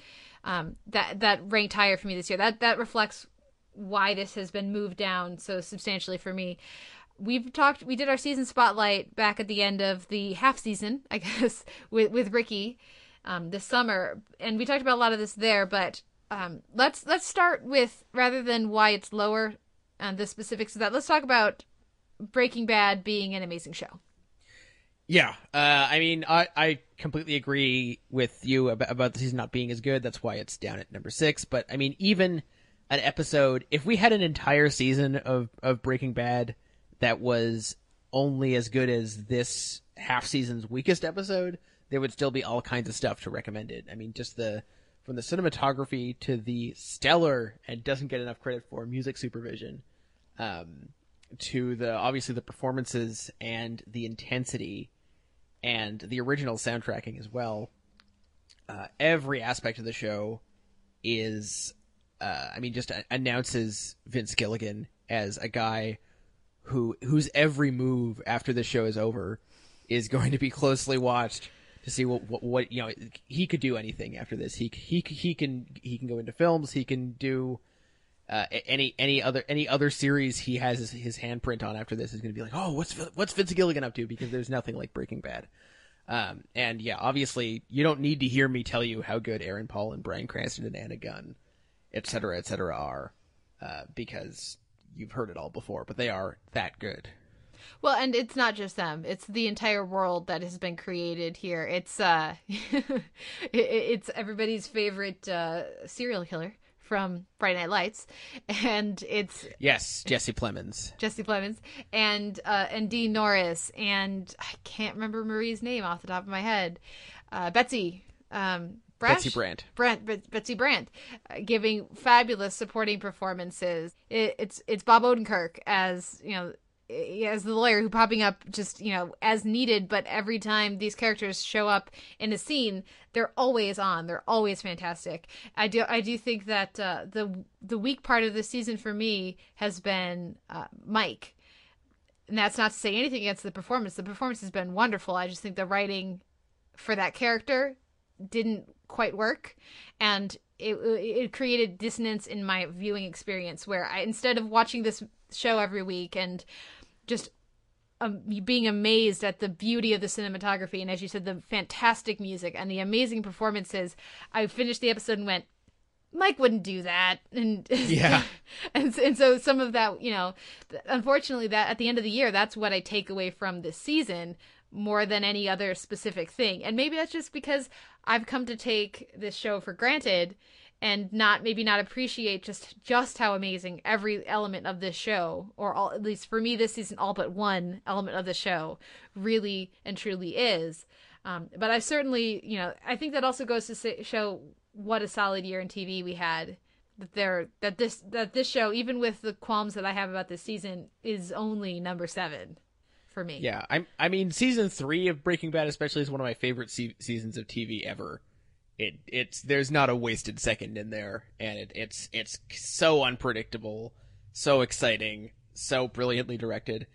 um, that that ranked higher for me this year. That that reflects why this has been moved down so substantially for me. We've talked. We did our season spotlight back at the end of the half season, I guess, with with Ricky um, this summer, and we talked about a lot of this there. But um, let's let's start with rather than why it's lower, uh, the specifics of that. Let's talk about Breaking Bad being an amazing show. Yeah, uh, I mean, I, I completely agree with you about, about the season not being as good. That's why it's down at number six. But I mean, even an episode, if we had an entire season of, of Breaking Bad that was only as good as this half season's weakest episode, there would still be all kinds of stuff to recommend it. I mean, just the from the cinematography to the stellar and doesn't get enough credit for music supervision, um, to the obviously the performances and the intensity and the original soundtracking as well. Uh, every aspect of the show is, uh, I mean, just announces Vince Gilligan as a guy who whose every move after the show is over is going to be closely watched to see what, what what you know he could do anything after this. He he he can he can go into films. He can do uh, any any other any other series he has his, his handprint on after this is going to be like, oh, what's what's Vince Gilligan up to? Because there's nothing like Breaking Bad. Um, and yeah, obviously, you don't need to hear me tell you how good Aaron Paul and Bryan Cranston and Anna Gunn, et cetera, et cetera, are, uh, because you've heard it all before. But they are that good. Well, and it's not just them; it's the entire world that has been created here. It's uh, it's everybody's favorite uh, serial killer from Friday Night Lights, and it's Yes, Jesse Plemons. Jesse Plemons and uh, and Dean Norris and I can't remember Marie's name off the top of my head. Uh, Betsy um, Brash? Betsy Brandt. Brandt, Bet- Betsy Brandt, uh, giving fabulous supporting performances. It, it's it's Bob Odenkirk as you know as the lawyer who popping up just you know as needed, but every time these characters show up in a scene, they're always on. They're always fantastic. I do I do think that uh, the the weak part of the season for me has been uh, Mike. And that's not to say anything against the performance. The performance has been wonderful. I just think the writing for that character didn't quite work and it it created dissonance in my viewing experience where I instead of watching this show every week and just um, being amazed at the beauty of the cinematography and as you said the fantastic music and the amazing performances. I finished the episode and went Mike wouldn't do that. And Yeah. and, and so some of that you know unfortunately that at the end of the year that's what I take away from this season more than any other specific thing. And maybe that's just because I've come to take this show for granted and not maybe not appreciate just just how amazing every element of this show or all at least for me this season all but one element of the show really and truly is um, but I certainly you know I think that also goes to say, show what a solid year in TV we had that there that this that this show even with the qualms that I have about this season is only number 7 for me. Yeah, I I mean, season three of Breaking Bad especially is one of my favorite se- seasons of TV ever. It it's there's not a wasted second in there, and it, it's it's so unpredictable, so exciting, so brilliantly directed,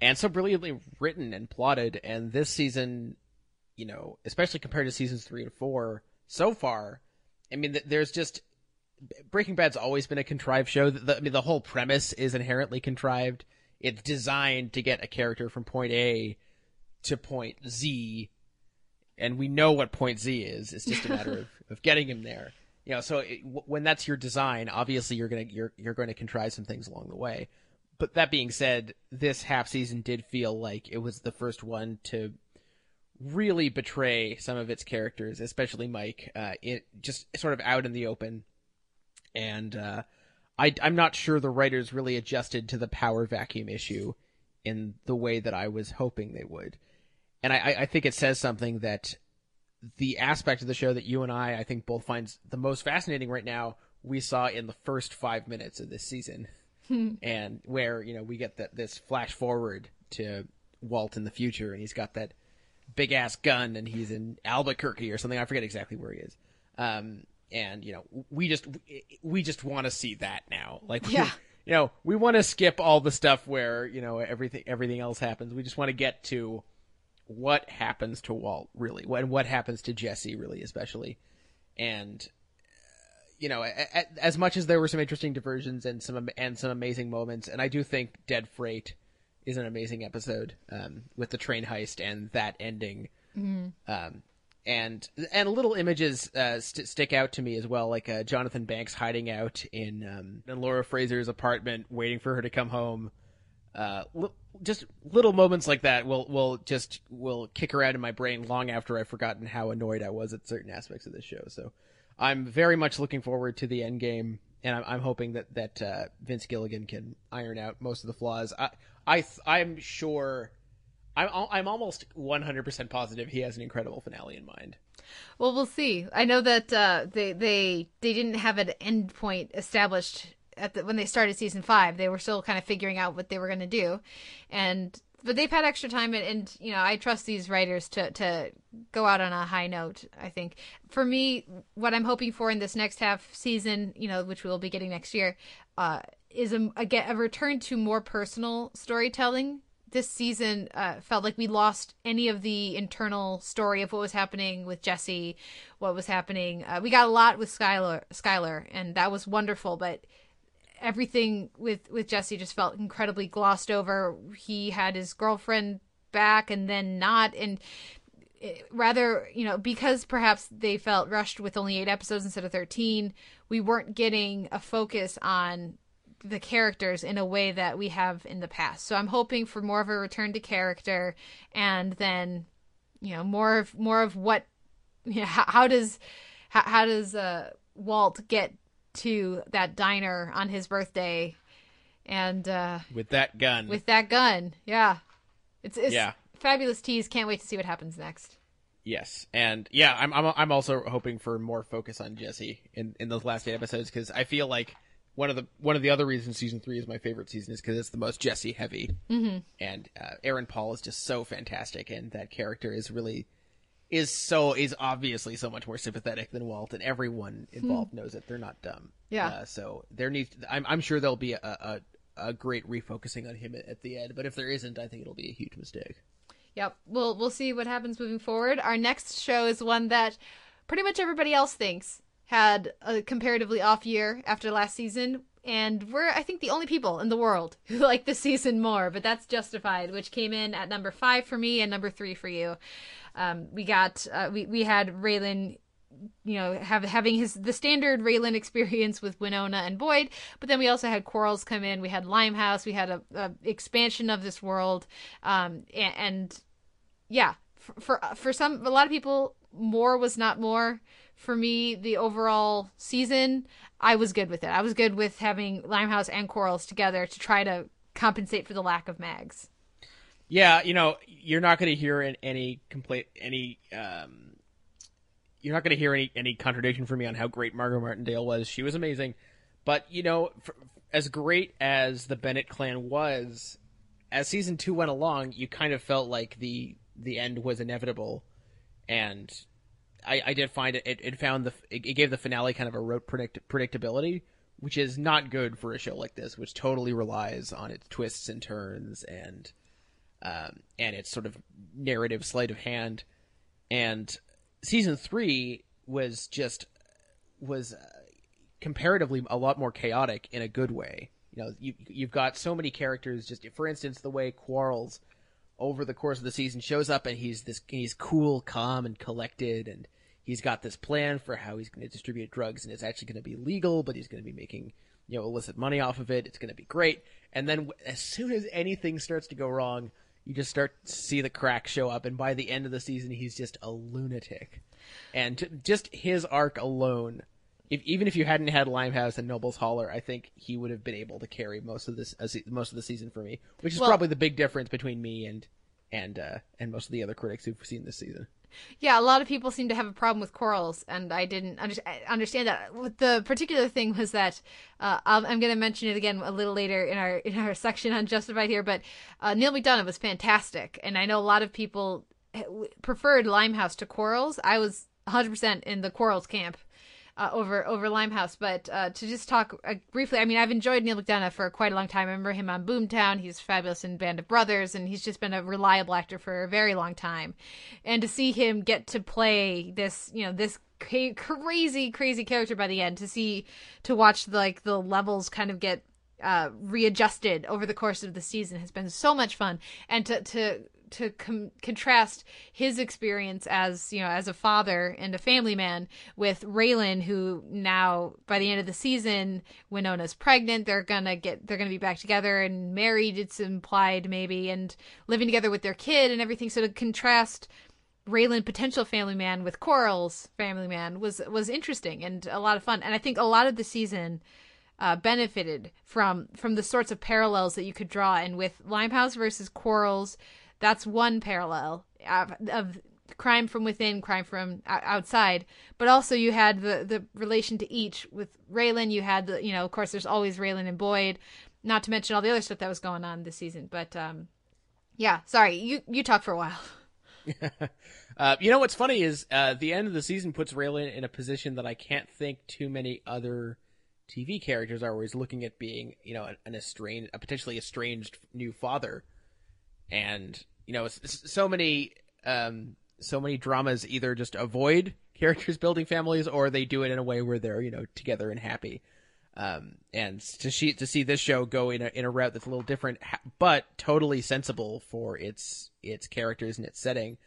and so brilliantly written and plotted. And this season, you know, especially compared to seasons three and four so far, I mean, there's just Breaking Bad's always been a contrived show. The, I mean, the whole premise is inherently contrived. It's designed to get a character from point A to point Z, and we know what point Z is. It's just a matter of, of getting him there. You know, so it, w- when that's your design, obviously you're gonna you're you're going to contrive some things along the way. But that being said, this half season did feel like it was the first one to really betray some of its characters, especially Mike, uh, it just sort of out in the open. And uh, I, I'm not sure the writers really adjusted to the power vacuum issue in the way that I was hoping they would. And I, I think it says something that the aspect of the show that you and I, I think, both finds the most fascinating right now, we saw in the first five minutes of this season. and where, you know, we get that this flash forward to Walt in the future, and he's got that big ass gun, and he's in Albuquerque or something. I forget exactly where he is. Um, and you know, we just we just want to see that now. Like, we, Yeah. you know, we want to skip all the stuff where you know everything everything else happens. We just want to get to what happens to Walt really, and what happens to Jesse really, especially, and you know, as much as there were some interesting diversions and some and some amazing moments, and I do think Dead Freight is an amazing episode um, with the train heist and that ending. Mhm. Um, and and little images uh, st- stick out to me as well, like uh, Jonathan Banks hiding out in um, in Laura Fraser's apartment, waiting for her to come home. Uh, just little moments like that will will just will kick around in my brain long after I've forgotten how annoyed I was at certain aspects of this show. So I'm very much looking forward to the end game, and I'm, I'm hoping that that uh, Vince Gilligan can iron out most of the flaws. I I I'm sure. I'm I'm almost 100% positive he has an incredible finale in mind. Well, we'll see. I know that uh, they they they didn't have an end point established at the when they started season five. They were still kind of figuring out what they were going to do, and but they've had extra time, and, and you know I trust these writers to to go out on a high note. I think for me, what I'm hoping for in this next half season, you know, which we'll be getting next year, uh, is a, a get a return to more personal storytelling this season uh, felt like we lost any of the internal story of what was happening with Jesse, what was happening. Uh, we got a lot with Skyler, Skyler, and that was wonderful. But everything with with Jesse just felt incredibly glossed over. He had his girlfriend back, and then not, and rather, you know, because perhaps they felt rushed with only eight episodes instead of thirteen, we weren't getting a focus on the characters in a way that we have in the past. So I'm hoping for more of a return to character and then you know more of more of what you know, how, how does how, how does uh Walt get to that diner on his birthday and uh With that gun. with that gun. Yeah. It's it's Yeah. fabulous tease. Can't wait to see what happens next. Yes, and yeah, I'm I'm I'm also hoping for more focus on Jesse in in those last eight episodes because I feel like one of the one of the other reasons season three is my favorite season is because it's the most Jesse heavy, Mhm. and uh, Aaron Paul is just so fantastic, and that character is really is so is obviously so much more sympathetic than Walt, and everyone involved knows it. They're not dumb. Yeah. Uh, so there needs. I'm I'm sure there'll be a, a a great refocusing on him at, the end, but if there isn't, I think it'll be a huge mistake. Yep. We'll we'll see what happens moving forward. Our next show is one that pretty much everybody else thinks had a comparatively off year after last season. And we're, I think, the only people in the world who like this season more, but that's justified, which came in at number five for me and number three for you. Um, we got, uh, we, we had Raylan, you know, have, having his, the standard Raylan experience with Winona and Boyd, but then we also had Quarles come in. We had Limehouse. We had a, a expansion of this world. Um, and, and yeah, for, for for some a lot of people, more was not more. For me, the overall season, I was good with it. I was good with having Limehouse and Quarles together to try to compensate for the lack of Mags. Yeah, you know, you're not going to hear an- any complaint, any, um, you're not going to hear any any contradiction from me on how great Margot Martindale was. She was amazing, but you know, for, as great as the Bennett clan was, as season two went along, you kind of felt like the the end was inevitable, and I, I did find it, it. It found the it, it gave the finale kind of a rote predict, predictability, which is not good for a show like this, which totally relies on its twists and turns and um, and its sort of narrative sleight of hand. And season three was just was uh, comparatively a lot more chaotic in a good way. You know, you you've got so many characters. Just for instance, the way Quarles over the course of the season shows up and he's this he's cool, calm, and collected, and he's got this plan for how he's going to distribute drugs, and it's actually going to be legal, but he's going to be making you know illicit money off of it. It's going to be great. And then as soon as anything starts to go wrong, you just start to see the crack show up, and by the end of the season, he's just a lunatic. And t- just his arc alone, if, even if you hadn't had Limehouse and Noble's Holler, I think he would have been able to carry most of this uh, most of the season for me, which is Well- probably the big difference between me and and uh, and most of the other critics who've seen this season. Yeah, a lot of people seem to have a problem with Quarles, and I didn't under- understand that. The particular thing was that uh, I'm going to mention it again a little later in our in our section on Justified here, but uh, Neal McDonough was fantastic, and I know a lot of people eh, preferred Limehouse to Quarles. I was 100% in the Quarles camp. Uh, over over Limehouse, but uh, to just talk uh, briefly, I mean, I've enjoyed Neal McDonough for quite a long time. I remember him on Boomtown. He's fabulous in Band of Brothers, and he's just been a reliable actor for a very long time. And to see him get to play this, you know, this crazy, crazy character by the end, to see, to watch the, like the levels kind of get uh, readjusted over the course of the season has been so much fun, and to to to com- contrast his experience as you know as a father and a family man with Raylan, who now by the end of the season, Winona's pregnant. They're gonna get they're gonna be back together and married. It's implied maybe, and living together with their kid and everything. So to contrast. Raylan potential family man with Quarles' family man was was interesting and a lot of fun and I think a lot of the season uh, benefited from from the sorts of parallels that you could draw and with Limehouse versus Quarles that's one parallel of, crime from within crime from outside. But also you had the the relation to each with Raylan. You had the you know of course there's always Raylan and Boyd not to mention all the other stuff that was going on this season. But um yeah sorry you you talk for a while. Uh, you know what's funny is uh, the end of the season puts Raylan in a position that I can't think too many other TV characters are. always looking at being, you know, an, an estranged, a potentially estranged new father, and you know, so many, um, so many dramas either just avoid characters building families or they do it in a way where they're, you know, together and happy. Um, and to see to see this show go in a in a route that's a little different, but totally sensible for its its characters and its setting,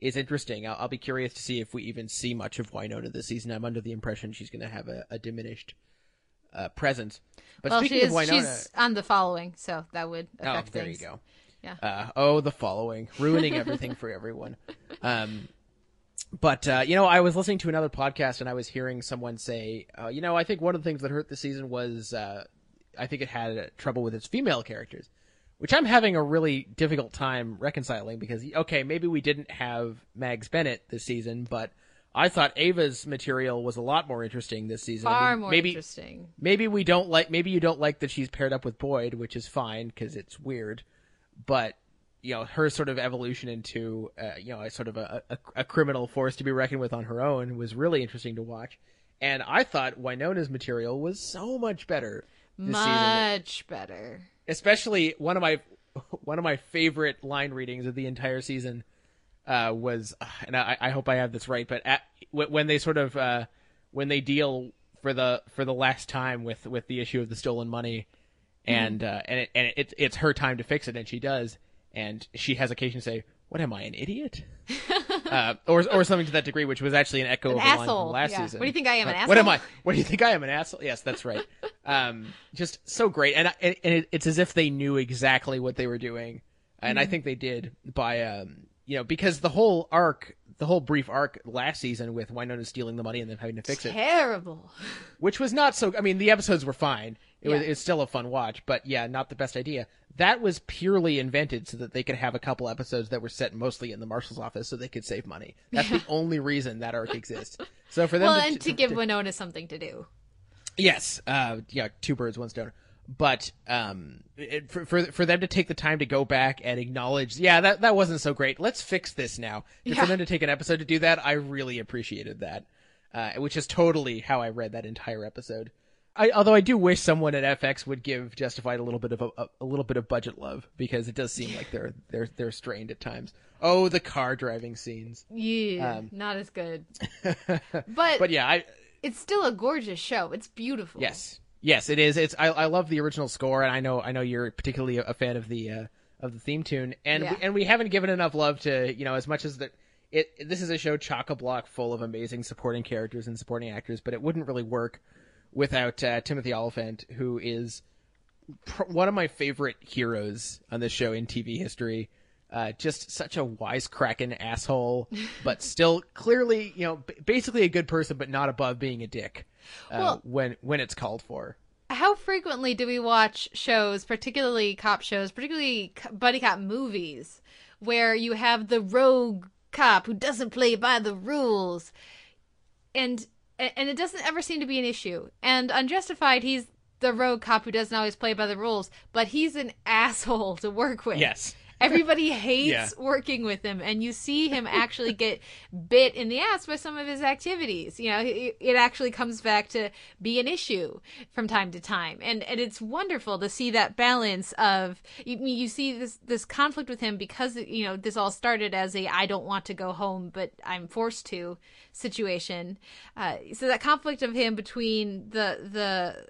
is interesting. I'll, I'll be curious to see if we even see much of Winona this season. I'm under the impression she's going to have a, a diminished uh, presence. But well speaking she is of Winona, she's on the following so that would affect oh, affect there things you go. Yeah Uh, oh, the following, ruining everything for everyone. Um, but uh, you know, I was listening to another podcast and I was hearing someone say, uh, you know, I think one of the things that hurt the season was, uh, I think it had trouble with its female characters, which I'm having a really difficult time reconciling because, okay, maybe we didn't have Mags Bennett this season, but I thought Ava's material was a lot more interesting this season. I far mean, more maybe, interesting maybe we don't like maybe you don't like that she's paired up with Boyd, which is fine because it's weird, but you know her sort of evolution into uh, you know a sort of a, a, a criminal force to be reckoned with on her own was really interesting to watch, and I thought Winona's material was so much better this season, much better. Especially one of my one of my favorite line readings of the entire season uh, was, and I, I hope I have this right, but at, when when they sort of uh, when they deal for the for the last time with with the issue of the stolen money, and uh, and it, and it, it's her time to fix it, and she does, and she has occasion to say, "What am I, an idiot?" uh, or or something to that degree, which was actually an echo An of the line from last yeah. season. What do you think I am, an Uh, What am? I? What do you think I am, an asshole? Yes, that's right. um, just so great, and and, and it, it's as if they knew exactly what they were doing, and I Mhm. think they did by um, you know, because the whole arc, the whole brief arc last season with Winona stealing the money and then having to fix it, terrible which was not so. I mean, the episodes were fine. It was Yeah. it's still a fun watch, but yeah, not the best idea. That was purely invented so that they could have a couple episodes that were set mostly in the marshal's office, so they could save money. That's the only reason that arc exists. So for them, well to, and to give Winona something to do Yes, uh, yeah, two birds, one stone. But um, it, for, for for them to take the time to go back and acknowledge, yeah, that that wasn't so great. Let's fix this now. Yeah. For them to take an episode to do that, I really appreciated that. Uh, which is totally how I read that entire episode. I, although I do wish someone at FX would give Justified a little bit of a, a, a little bit of budget love because it does seem like they're they're they're strained at times. Oh, the car driving scenes. yeah Um, not as good but But yeah, I It's still a gorgeous show. It's beautiful. Yes, yes, it is. It's I, I love the original score, and I know I know you're particularly a fan of the uh, of the theme tune, and Yeah. we, and we haven't given enough love to you know as much as that. It this is a show chock a block full of amazing supporting characters and supporting actors, but it wouldn't really work without uh, Timothy Olyphant, who is pr- one of my favorite heroes on this show in TV history. Uh, just such a wisecracking asshole, but still clearly, you know, b- basically a good person, but not above being a dick uh, Well- when when it's called for. How frequently do we watch shows, particularly cop shows, particularly buddy cop movies, where you have the rogue cop who doesn't play by the rules, and and it doesn't ever seem to be an issue. And unjustified, he's the rogue cop who doesn't always play by the rules, but he's an asshole to work with. Yes. Everybody hates Yeah. working with him, and you see him actually get bit in the ass by some of his activities. You know, it, it actually comes back to be an issue from time to time, and and it's wonderful to see that balance of you, you see this this conflict with him because you know this all started as a I don't want to go home, but I'm forced to situation. Uh, so that conflict of him between the the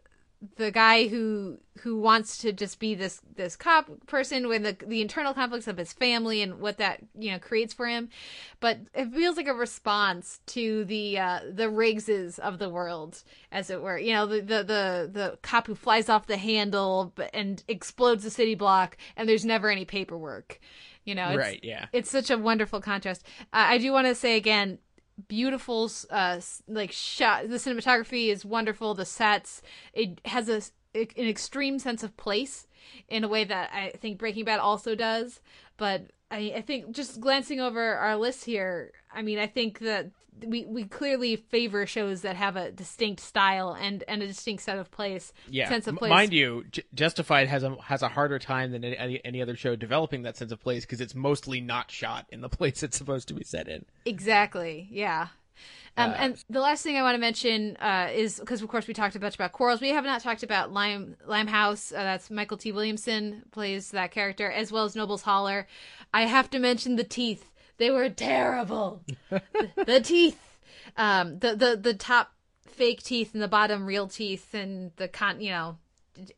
the guy who who wants to just be this this cop person with the the internal conflicts of his family and what that you know creates for him. But it feels like a response to the uh the riggses of the world as it were. You know the the the, the cop who flies off the handle and explodes the city block and there's never any paperwork. You know it's, Right, yeah. it's such a wonderful contrast. Uh, i do want to say again beautiful uh like shot the cinematography is wonderful the sets it has a an extreme sense of place in a way that i think breaking bad also does but i i think just glancing over our list here i mean i think that we we clearly favor shows that have a distinct style and and a distinct set of place Yeah, sense of place mind you, J- Justified has a has a harder time than any any other show developing that sense of place because it's mostly not shot in the place it's supposed to be set in. Exactly. Yeah. Um, Uh, and the last thing I want to mention uh, is because, of course, we talked a bunch about Quarles. We have not talked about Lime Limehouse. Uh, that's Mykelti Williamson plays that character, as well as Noble's Holler. I have to mention the teeth. They were terrible. the, the teeth. Um, the the the top fake teeth and the bottom real teeth and the con. You know,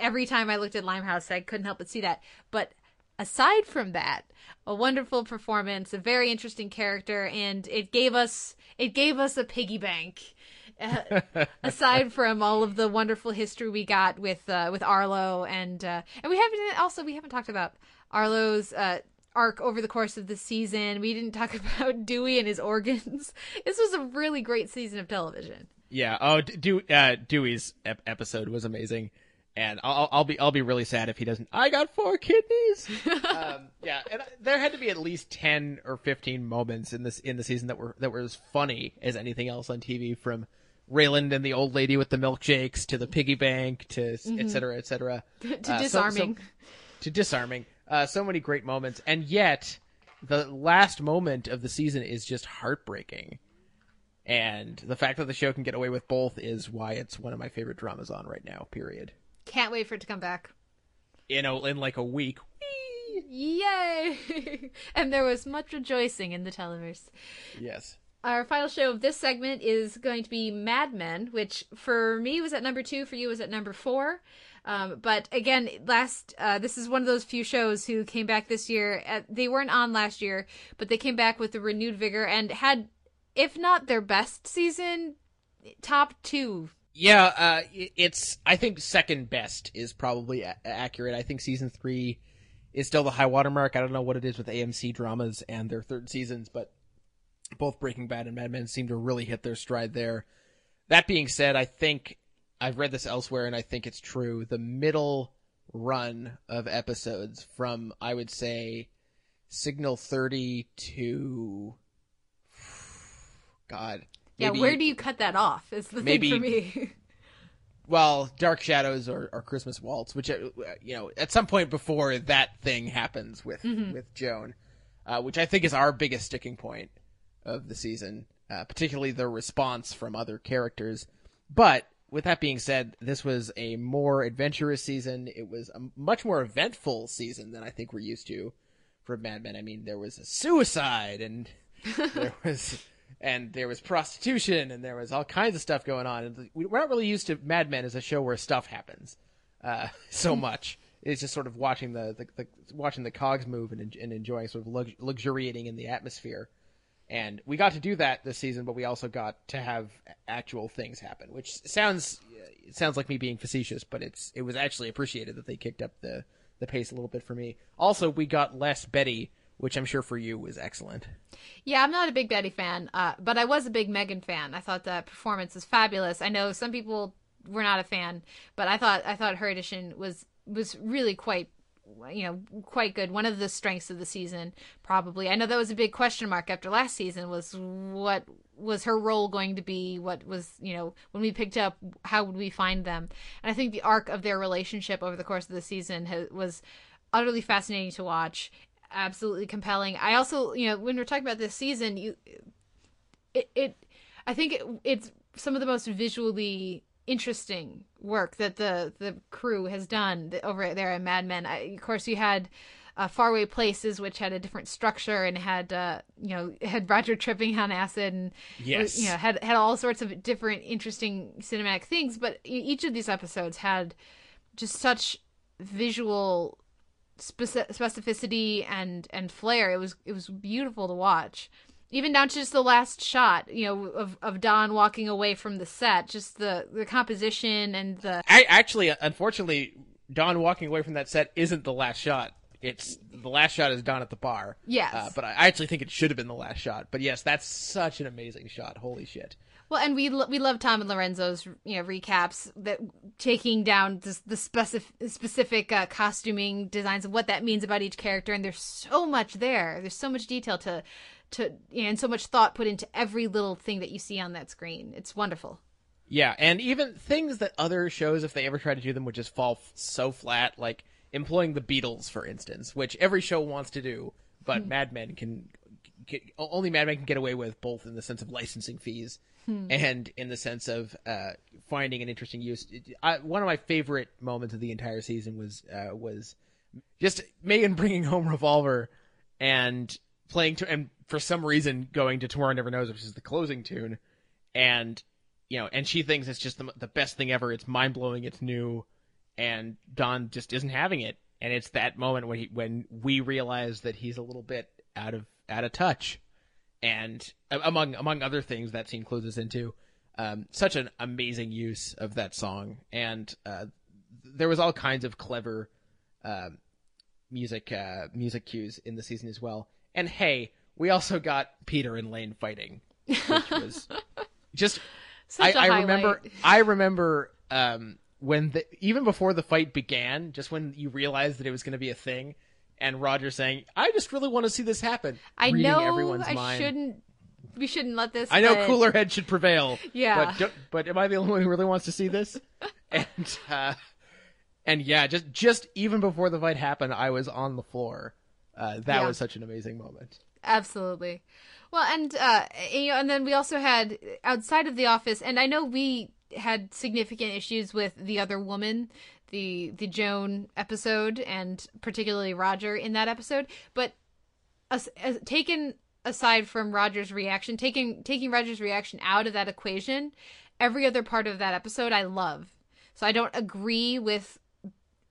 every time I looked at Limehouse, I couldn't help but see that. But aside from that, a wonderful performance, a very interesting character, and it gave us it gave us a piggy bank. Uh, aside from all of the wonderful history we got with uh, with Arlo and uh, and we haven't also we haven't talked about Arlo's uh, arc over the course of the season. We didn't talk about Dewey and his organs. This was a really great season of television. Yeah. Oh, D- Dew- uh, Dewey's ep- episode was amazing, and I'll, I'll be I'll be really sad if he doesn't. I got four kidneys. um, yeah, and there had to be at least ten or fifteen moments in this in the season that were that were as funny as anything else on TV. From Raylan and the old lady with the milkshakes to the piggy bank to s- Mhm. et cetera, et cetera. To Uh, so- so- disarming. to disarming. Uh, so many great moments, and yet the last moment of the season is just heartbreaking. And the fact that the show can get away with both is why it's one of my favorite dramas on right now. Period. Can't wait for it to come back. You know, in like a week. Yay! and there was much rejoicing in the televerse. Yes. Our final show of this segment is going to be Mad Men, which for me was at number two, for you was at number four. Um, but again, last uh, this is one of those few shows who came back this year. At, they weren't on last year, but they came back with a renewed vigor and had, if not their best season, top two. Yeah, uh, it's. I think second best is probably a- accurate. I think season three is still the high watermark. I don't know what it is with AMC dramas and their third seasons, but both Breaking Bad and Mad Men seem to really hit their stride there. That being said, I think I've read this elsewhere, and I think it's true. The middle run of episodes from I would say Signal thirty to God. Yeah, where do you cut that off? Is the maybe- thing for me. well, Dark Shadows or, or Christmas Waltz, which uh, you know, at some point before that thing happens with Mhm. with Joan, uh, which I think is our biggest sticking point of the season, uh, particularly the response from other characters. But with that being said, this was a more adventurous season. It was a much more eventful season than I think we're used to for Mad Men. I mean, there was a suicide and there was and there was prostitution, and there was all kinds of stuff going on. And we- we're not really used to Mad Men as a show where stuff happens uh, so much. It's just sort of watching the, the, the watching the cogs move and, and enjoying sort of lux- luxuriating in the atmosphere. And we got to do that this season, but we also got to have actual things happen, which sounds it sounds like me being facetious, but it's it was actually appreciated that they kicked up the the pace a little bit for me. Also, we got less Betty, which I'm sure for you was excellent. Yeah, I'm not a big Betty fan, uh, but I was a big Megan fan. I thought the performance was fabulous. I know some people were not a fan, but I thought I thought her edition was was really quite you know quite good. One of the strengths of the season, probably. I know that was a big question mark after last season. Was what was her role going to be? What was you know when we picked up? How would we find them? And I think the arc of their relationship over the course of the season has, was utterly fascinating to watch. Absolutely compelling. I also you know when we're talking about this season, you it, it I think it, it's some of the most visually interesting work that the the crew has done over there at Mad Men. I, of course, you had uh, Faraway Places, which had a different structure and had uh, you know had Roger tripping on acid and Yes. you know had had all sorts of different interesting cinematic things. But each of these episodes had just such visual specificity and and flair. It was it was beautiful to watch. Even down to just the last shot, you know, of, of Don walking away from the set, just the, the composition and the I actually, unfortunately, Don walking away from that set isn't the last shot. It's the last shot is Don at the bar. Yes. Uh, but I actually think it should have been the last shot. But yes, that's such an amazing shot. Holy shit. Well, and we lo- we love Tom and Lorenzo's you know recaps that taking down this, the specific specific uh, costuming designs of what that means about each character, and there's so much there. There's so much detail to to and so much thought put into every little thing that you see on that screen. It's wonderful. Yeah, and even things that other shows, if they ever try to do them, would just fall f- so flat. Like employing the Beatles, for instance, which every show wants to do, but Hmm. Mad Men can, can only Mad Men can get away with, both in the sense of licensing fees Hmm. and in the sense of uh, finding an interesting use. I, one of my favorite moments of the entire season was uh, was just Megan bringing home Revolver and playing to and for some reason going to Tomorrow Never Knows, which is the closing tune, and you know, and she thinks it's just the, the best thing ever. It's mind blowing. It's new, and Don just isn't having it. And it's that moment when he when we realize that he's a little bit out of out of touch, and among among other things, that scene closes into um, such an amazing use of that song, and uh, there was all kinds of clever um, music uh, music cues in the season as well. And hey, we also got Peter and Lane fighting, which was just Such I I remember. I remember um, when the, even before the fight began, just when you realized that it was going to be a thing, and Roger saying, "I just really want to see this happen." I know everyone's I mind. shouldn't. We shouldn't let this. I know but- cooler head should prevail. Yeah. But but am I the only one who really wants to see this? and uh, and yeah, just just even before the fight happened, I was on the floor. Uh, that Yeah. was such an amazing moment. Absolutely. Well, and uh, you know, and then we also had outside of the office, and I know we had significant issues with the other woman, the the Joan episode, and particularly Roger in that episode. But as, as, taken aside from Roger's reaction, taking taking Roger's reaction out of that equation, every other part of that episode I love. So I don't agree with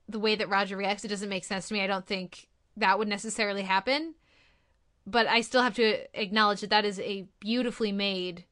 the way that Roger reacts. It doesn't make sense to me. I don't think that would necessarily happen but I still have to acknowledge that that is a beautifully made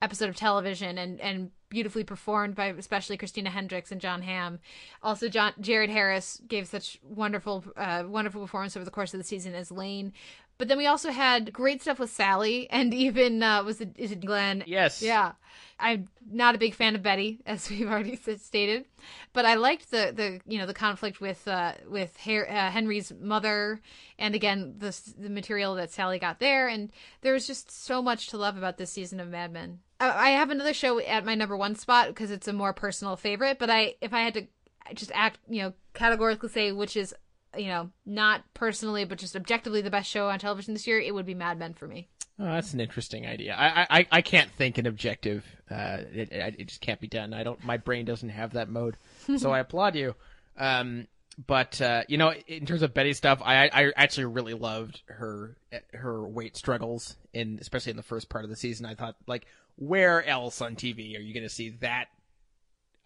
episode of television and and beautifully performed by especially Christina Hendricks and Jon Hamm. Also, John Jared Harris gave such wonderful uh, wonderful performance over the course of the season as Lane. But then we also had great stuff with Sally and even uh, was it is it Glenn? Yes. Yeah. I'm not a big fan of Betty, as we've already stated, but I liked the the you know the conflict with uh, with Her- uh, Henry's mother, and again the the material that Sally got there, and there was just so much to love about this season of Mad Men. Uh, I have another show at my number one spot because it's a more personal favorite, but I if I had to just act you know categorically say which is you know not personally but just objectively the best show on television this year, it would be Mad Men for me. Oh, that's an interesting idea. I I, I can't think an objective. Uh, it, it it just can't be done. I don't. My brain doesn't have that mode. so I applaud you. Um, but uh, you know, in terms of Betty stuff, I I actually really loved her her weight struggles in especially in the first part of the season. I thought like where else on TV are you going to see that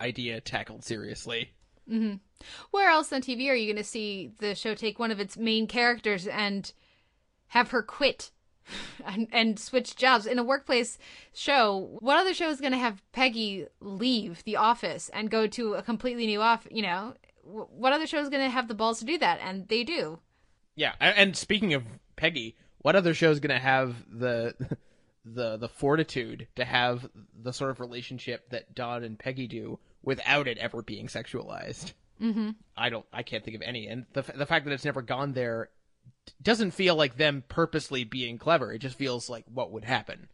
idea tackled seriously? Hmm Where else on TV are you going to see the show take one of its main characters and have her quit and, and switch jobs in a workplace show? What other show is going to have Peggy leave the office and go to a completely new office? You know, what other show is going to have the balls to do that? And they do. Yeah, and speaking of Peggy, what other show is going to have the the the fortitude to have the sort of relationship that Don and Peggy do without it ever being sexualized? Mm-hmm. I don't. I can't think of any. And the the fact that it's never gone there doesn't feel like them purposely being clever. It just feels like what would happen.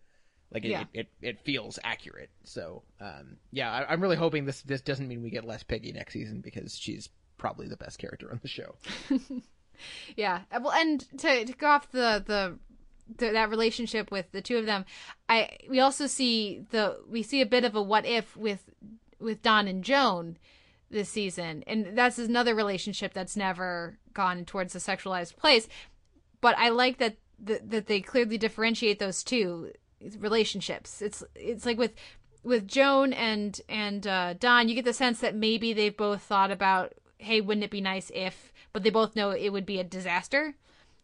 Like it, Yeah. it, it, it feels accurate. So um, yeah, I, I'm really hoping this this doesn't mean we get less Peggy next season because she's probably the best character on the show. Yeah. Uh, Well, and to, to go off the, the the that relationship with the two of them, I we also see the we see a bit of a what if with with Don and Joan this season, and that's another relationship that's never gone towards a sexualized place. But I like that that, that they clearly differentiate those two relationships. It's it's like with with Joan and and uh, Don, you get the sense that maybe they've both thought about, hey, wouldn't it be nice if? But they both know it would be a disaster.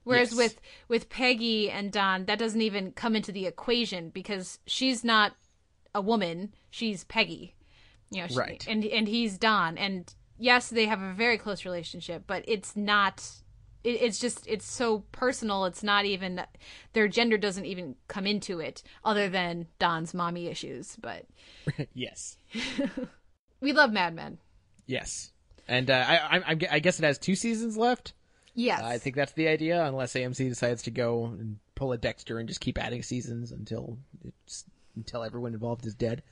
Whereas Yes. with with Peggy and Don, that doesn't even come into the equation because she's not a woman; she's Peggy. You know, she, Right. And and he's Don, and yes, they have a very close relationship, but it's not. It, it's just it's so personal. It's not even their gender doesn't even come into it, other than Don's mommy issues. But yes, we love Mad Men. yes, and uh, I, I I I guess it has two seasons left. Yes. I think that's the idea, unless AMC decides to go and pull a Dexter and just keep adding seasons until it's until everyone involved is dead.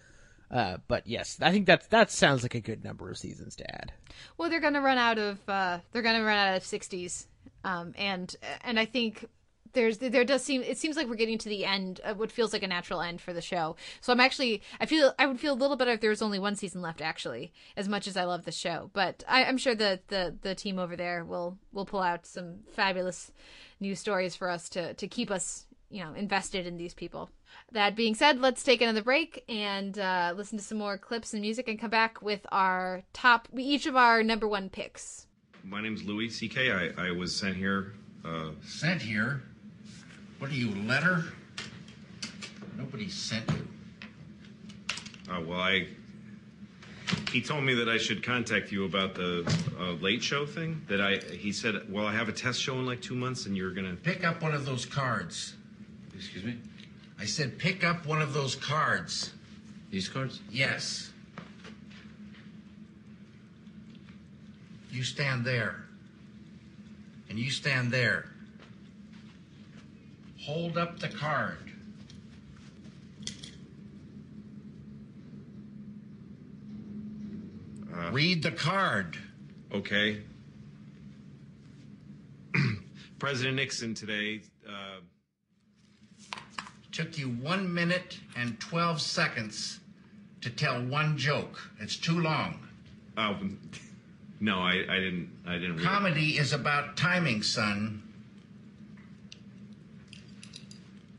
Uh, but yes, I think that that sounds like a good number of seasons to add. Well, they're gonna run out of uh, they're gonna run out of sixties, um, and and I think there's there does seem it seems like we're getting to the end of what feels like a natural end for the show. So I'm actually I feel I would feel a little better if there was only one season left actually, as much as I love the show. But I, I'm sure that the the team over there will will pull out some fabulous new stories for us to to keep us you know invested in these people. That being said, let's take another break and uh, listen to some more clips and music, and come back with our top each of our number one picks. My name's Louis C.K. I, I was sent here. Uh, Sent here? What are you, letter? Nobody sent you. uh, well, I. He told me that I should contact you about the uh, late show thing. That I. He said, well, I have a test show in like two months, and you're gonna. Pick up one of those cards. Excuse me? I said pick up one of those cards. These cards? Yes. You stand there. And you stand there. Hold up the card. Uh, Read the card. Okay. President Nixon today. Uh, Took you one minute and 12 seconds to tell one joke. It's too long. oh, no, I, I didn't. I didn't. Read. Comedy is about timing, son.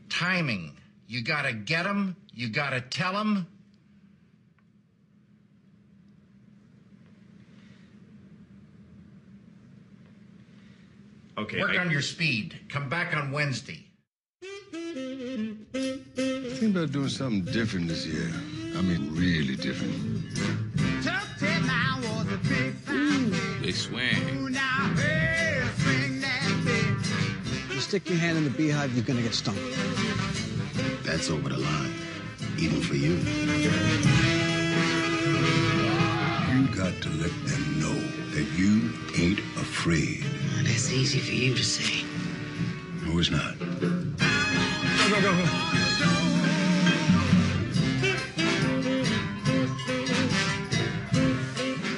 Timing. You gotta get 'em. You gotta tell 'em. Okay. Work I- on your speed. Come back on Wednesday. Think about doing something different this year. I mean, really different. They swing. You stick your hand in the beehive, you're gonna get stung. That's over the line, even for you. You got to let them know that you ain't afraid. That's easy for you to say. No, it's not. Go, go.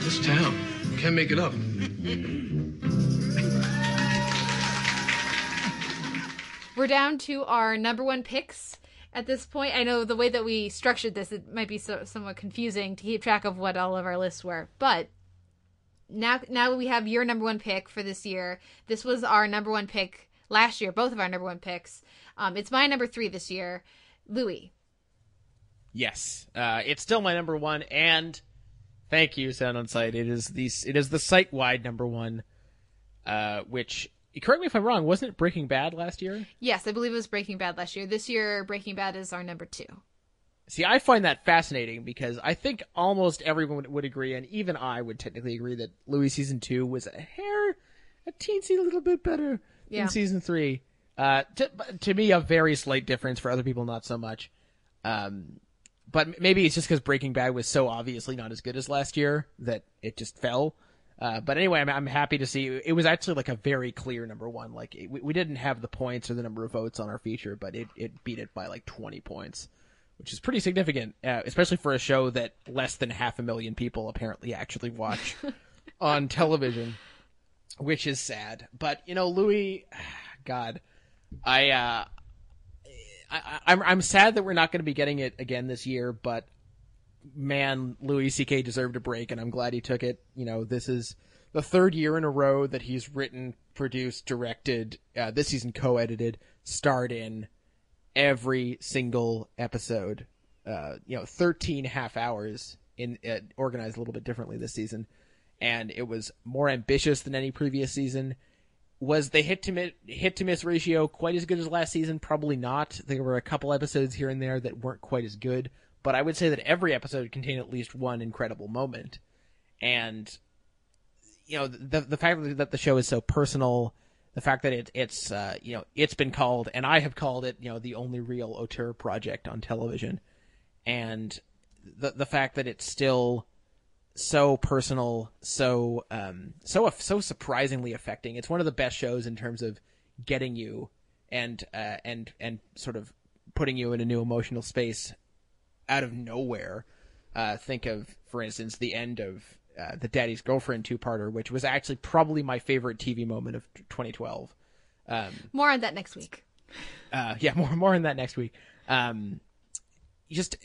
This town can't make it up. We're down to our number one picks at this point. I know the way that we structured this, it might be so, somewhat confusing to keep track of what all of our lists were, but now now we have your number one pick for this year. This was our number one pick last year. Both of our number one picks. Um, it's my number three this year. Louis. Yes, uh, it's still my number one, and thank you, Sound on Sight. It is the it is the site wide number one, uh, which correct me if I'm wrong. Wasn't it Breaking Bad last year? Yes, I believe it was Breaking Bad last year. This year, Breaking Bad is our number two. See, I find that fascinating because I think almost everyone would, would agree, and even I would technically agree that Louis season two was a hair, a teensy little bit better Yeah. than season three. Uh, to, to me, a very slight difference. For other people, not so much. Um, but maybe it's just because Breaking Bad was so obviously not as good as last year that it just fell. Uh, but anyway, I'm, I'm happy to see it was actually like a very clear number one. Like it, we, we didn't have the points or the number of votes on our feature, but it, it beat it by like 20 points, which is pretty significant, uh, especially for a show that less than half a million people apparently actually watch on television, which is sad. But you know, Louis, God, I, uh, I, I'm I'm sad that we're not going to be getting it again this year, but man, Louis C.K. deserved a break, and I'm glad he took it. You know, this is the third year in a row that he's written, produced, directed, uh, this season co-edited, starred in every single episode. Uh, you know, 13 half hours in uh, organized a little bit differently this season, and it was more ambitious than any previous season. Was the hit to miss, hit to miss ratio quite as good as last season? Probably not. There were a couple episodes here and there that weren't quite as good, but I would say that every episode contained at least one incredible moment. And you know, the the fact that the show is so personal, the fact that it, it's uh, you know it's been called, and I have called it, you know, the only real auteur project on television, and the the fact that it's still so personal, so um, so so surprisingly affecting. It's one of the best shows in terms of getting you and uh, and and sort of putting you in a new emotional space out of nowhere. Uh, think of, for instance, the end of uh, the Daddy's Girlfriend two-parter, which was actually probably my favorite TV moment of 2012. Um, More on that next week. uh, yeah, more more on that next week. Um, just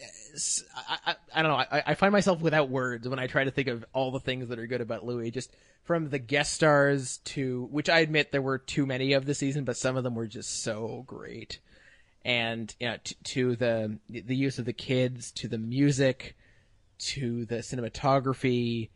I, I, I don't know. I, I find myself without words when I try to think of all the things that are good about Louis. Just from the guest stars to which I admit there were too many of this season, but some of them were just so great. And you know, t- to the the use of the kids, to the music, to the cinematography.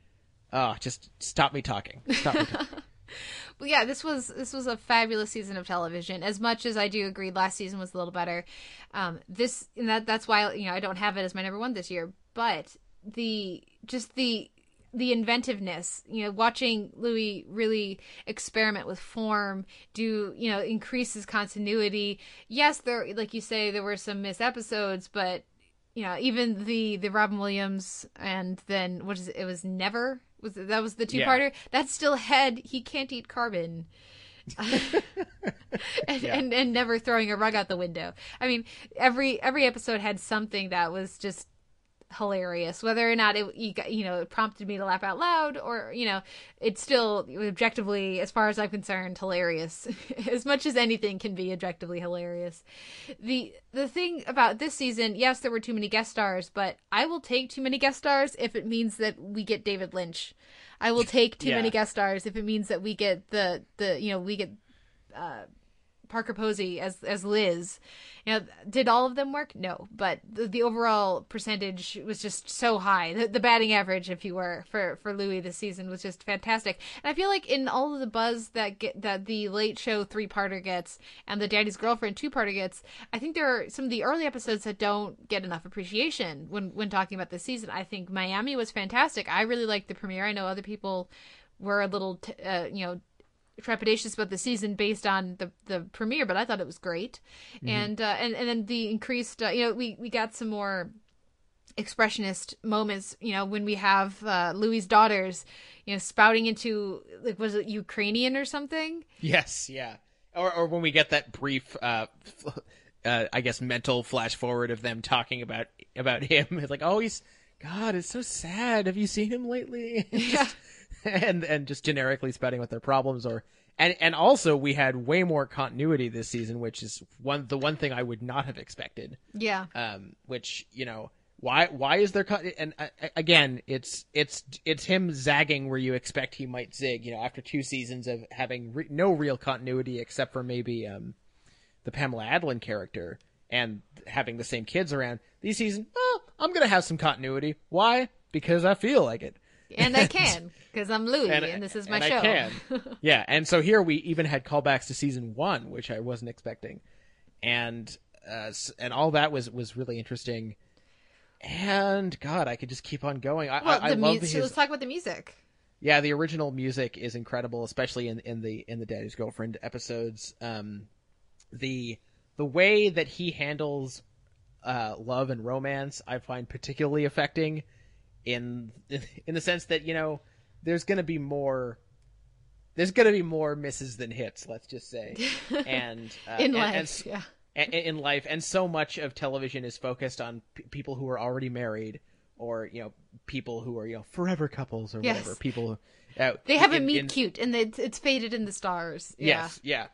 Oh, just stop me talking. Stop me talking. Well, yeah, this was this was a fabulous season of television. As much as I do agree, last season was a little better. Um, this and that that's why you know I don't have it as my number one this year. But the just the the inventiveness, you know, watching Louis really experiment with form, do you know, increase his continuity. Yes, there, like you say, there were some missed episodes, but you know, even the the Robin Williams and then what is it? It was never was that was the two parter. That's still head. He can't eat carbon. and, Yeah. and and never throwing a rug out the window. I mean, every every episode had something that was just hilarious. Whether or not it you, you know it prompted me to laugh out loud, or you know, it's still objectively, as far as I'm concerned, hilarious. as much as anything can be objectively hilarious. The the thing about this season, yes, there were too many guest stars, but I will take too many guest stars if it means that we get David Lynch. I will take too Yeah. many guest stars if it means that we get the the you know we get uh, Parker Posey as as Liz. You know, did all of them work? No, but the, the overall percentage was just so high. The, the batting average, if you were, for for Louis this season was just fantastic. And I feel like in all of the buzz that get that the Late Show three parter gets and the Daddy's Girlfriend two parter gets, I think there are some of the early episodes that don't get enough appreciation when when talking about this season. I think Miami was fantastic. I really liked the premiere. I know other people were a little, t- uh, you know, trepidatious about the season based on the the premiere, but I thought it was great. Mhm. And uh, and and then the increased, uh, you know, we we got some more expressionist moments. You know, when we have uh, Louis' daughters, you know, spouting into like was it Ukrainian or something? Yes, yeah. Or or when we get that brief, uh, uh, I guess mental flash forward of them talking about about him. It's like, oh, he's God, it's so sad. Have you seen him lately? Yeah. and and just generically spouting what their problems are. And and also we had way more continuity this season, which is one the one thing I would not have expected. Yeah. Um, which you know Why? Why is there cut? And uh, again, it's it's it's him zagging where you expect he might zig. You know, after two seasons of having re- no real continuity except for maybe um, the Pamela Adlon character and having the same kids around. These season, oh, I'm gonna have some continuity. Why? Because I feel like it. And I can because I'm Louis, and, and, this is my and show. I can. yeah, and so here we even had callbacks to season one, which I wasn't expecting, and uh, and all that was was really interesting. And God, I could just keep on going. I, well, I, I the love music. his. Let's talk about the music. Yeah, the original music is incredible, especially in, in the in the Daddy's Girlfriend episodes. Um, the the way that he handles uh, love and romance, I find particularly affecting. In in the sense that you know, there's gonna be more. There's gonna be more misses than hits. Let's just say, and uh, in and, life, and, yeah in life and so much of television is focused on p- people who are already married or you know people who are you know forever couples or Yes. whatever people uh, They have a meet in- cute, and it's, it's faded in the stars. Yeah. yes yeah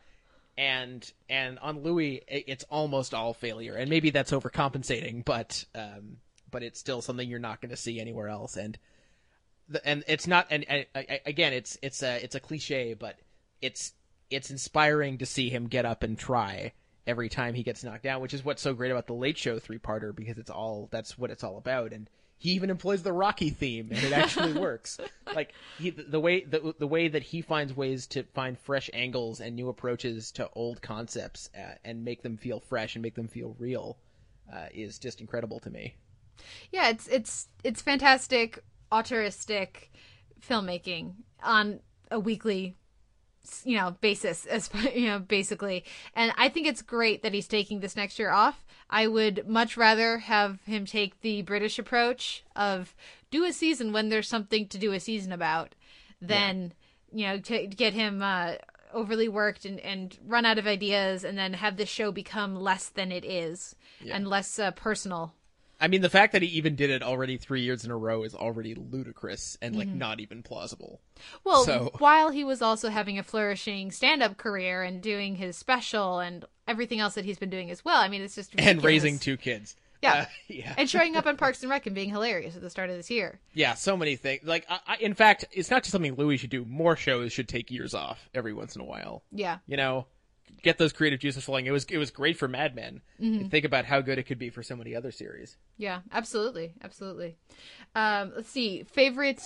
and and on louis it's almost all failure and maybe that's overcompensating but um but it's still something you're not going to see anywhere else. And the, and it's not and, and again it's it's a it's a cliche but it's it's inspiring to see him get up and try every time he gets knocked down which is what's so great about the late show three parter because it's all that's what it's all about. And he even employs the rocky theme and it actually works. Like he the way the, the way that he finds ways to find fresh angles and new approaches to old concepts uh, and make them feel fresh and make them feel real uh, is just incredible to me Yeah, it's it's it's fantastic auteuristic filmmaking on a weekly you know basis as you know basically. And i think it's great that he's taking this next year off. I would much rather have him take the british approach of do a season when there's something to do a season about than you know to get him uh overly worked and, and run out of ideas and then have the show become less than it is Yeah. and less uh, personal I mean, the fact that he even did it already three years in a row is already ludicrous and like Mhm. not even plausible. Well, so while he was also having a flourishing stand-up career and doing his special and everything else that he's been doing as well, I mean, it's just and raising two kids. Yeah. Uh, yeah. and showing up on Parks and Rec and being hilarious at the start of this year. Yeah, so many things. Like, I, I, in fact, it's not just something Louis should do. More shows should take years off every once in a while. Yeah. You know, get those creative juices flowing. It was it was great for Mad Men. Mhm. Think about how good it could be for so many other series. Yeah, absolutely, absolutely. Um, let's see, favorite.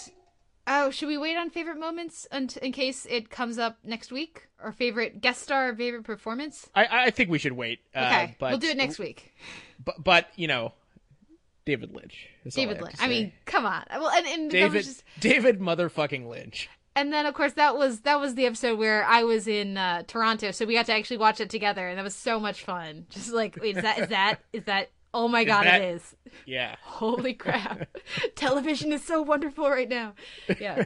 Oh, should we wait on favorite moments unt- in case it comes up next week? Or favorite guest star, favorite performance? I I think we should wait. Uh, Okay, but, we'll do it next week. But but you know, David Lynch. all I David Lynch. I mean, come on. Well, and, and David just David motherfucking Lynch. And then, of course, that was that was the episode where I was in uh, Toronto, so we got to actually watch it together, and that was so much fun. Just like, wait, is that is that is that? Oh my Is god, that- it is! Yeah. Holy crap! Television is so wonderful right now. Yeah,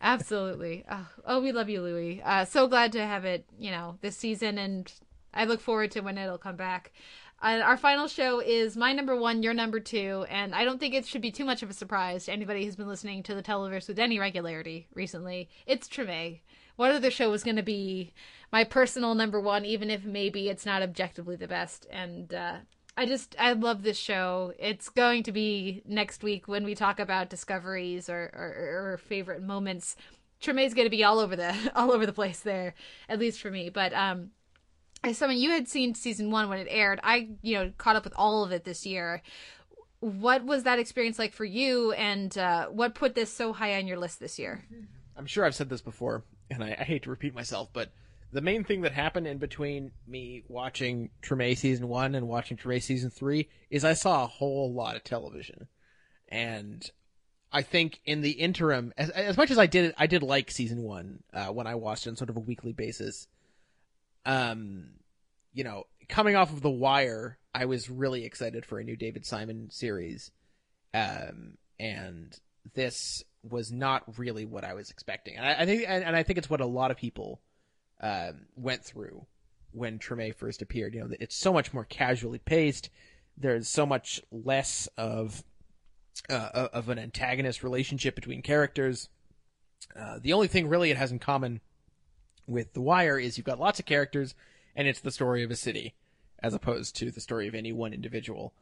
absolutely. Oh, oh, we love you, Louis. Uh, so glad to have it, you know, this season, and I look forward to when it'll come back. Uh, our final show is my number one, your number two, and I don't think it should be too much of a surprise to anybody who's been listening to the Televerse with any regularity recently. It's Treme. What other show was going to be my personal number one, even if maybe it's not objectively the best? And uh, I just I love this show. It's going to be next week when we talk about discoveries or or, or favorite moments. Treme's going to be all over the all over the place there, at least for me. But um, as someone you had seen season one when it aired, I you know caught up with all of it this year. What was that experience like for you, and uh, what put this so high on your list this year? I'm sure I've said this before, and I, I hate to repeat myself, but the main thing that happened in between me watching Treme season one and watching Treme season three is I saw a whole lot of television, and I think in the interim, as, as much as I did, I did like season one uh, when I watched it on sort of a weekly basis. Um, you know, coming off of The Wire, I was really excited for a new David Simon series, um, and this was not really what I was expecting. And I, I think, and, and I think it's what a lot of people um, went through when Treme first appeared. You know, it's so much more casually paced. There's so much less of uh, of an antagonist relationship between characters. Uh, the only thing really it has in common with The Wire is you've got lots of characters, and it's the story of a city, as opposed to the story of any one individual.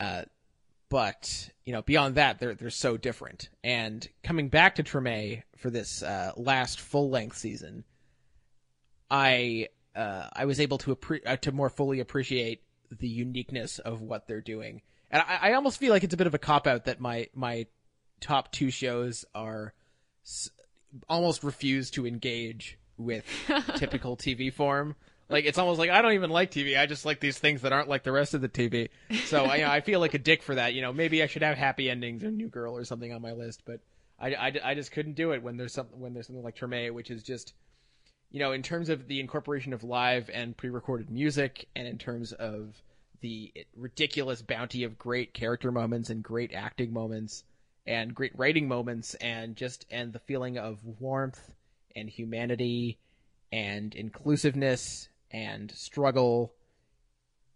Uh, but you know, beyond that, they're they're so different. And coming back to Treme for this uh, last full length season, I uh, I was able to appre- uh, to more fully appreciate the uniqueness of what they're doing. And I, I almost feel like it's a bit of a cop out that my my top two shows are s- almost refuse to engage with typical TV form. Like it's almost like I don't even like TV. I just like these things that aren't like the rest of the TV. So I, you know, I feel like a dick for that. You know, maybe I should have happy endings or New Girl or something on my list, but I, I, I just couldn't do it when there's something when there's something like Treme, which is just you know, in terms of the incorporation of live and pre-recorded music, and in terms of the ridiculous bounty of great character moments and great acting moments and great writing moments, and just and the feeling of warmth and humanity and inclusiveness and struggle.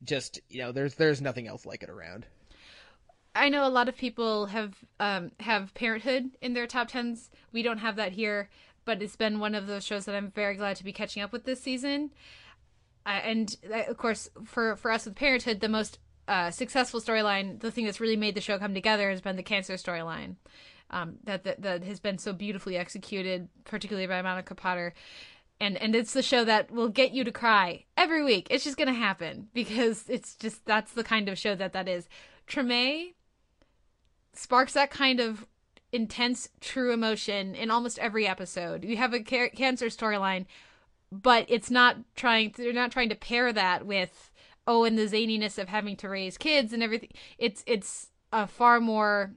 Just you know, there's there's nothing else like it around. I know a lot of people have um, have Parenthood in their top tens. We don't have that here, but it's been one of those shows that I'm very glad to be catching up with this season. Uh, and uh, of course, for for us with Parenthood, the most uh, successful storyline, the thing that's really made the show come together, has been the cancer storyline. Um, that, that that has been so beautifully executed, particularly by Monica Potter, and and it's the show that will get you to cry every week. It's just gonna happen because it's just that's the kind of show that that is. Treme sparks that kind of intense, true emotion in almost every episode. You have a ca- cancer storyline, but it's not trying. They're not trying to pair that with oh, and the zaniness of having to raise kids and everything. It's it's a far more.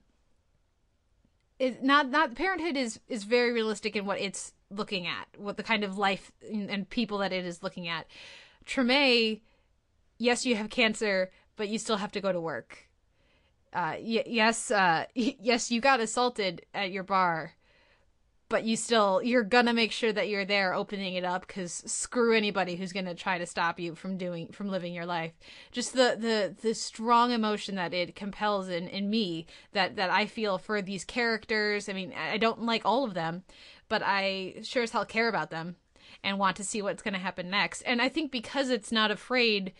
It, not not parenthood is is very realistic in what it's looking at, what the kind of life and, people that it is looking at. Treme, yes, you have cancer, but you still have to go to work uh, y- yes, uh, yes, you got assaulted at your bar, but you still you're gonna make sure that you're there opening it up because screw anybody who's gonna try to stop you from doing from living your life. Just the the the strong emotion that it compels in in me that that I feel for these characters. I mean, I don't like all of them, but I sure as hell care about them and want to see what's gonna happen next. And I think because it's not afraid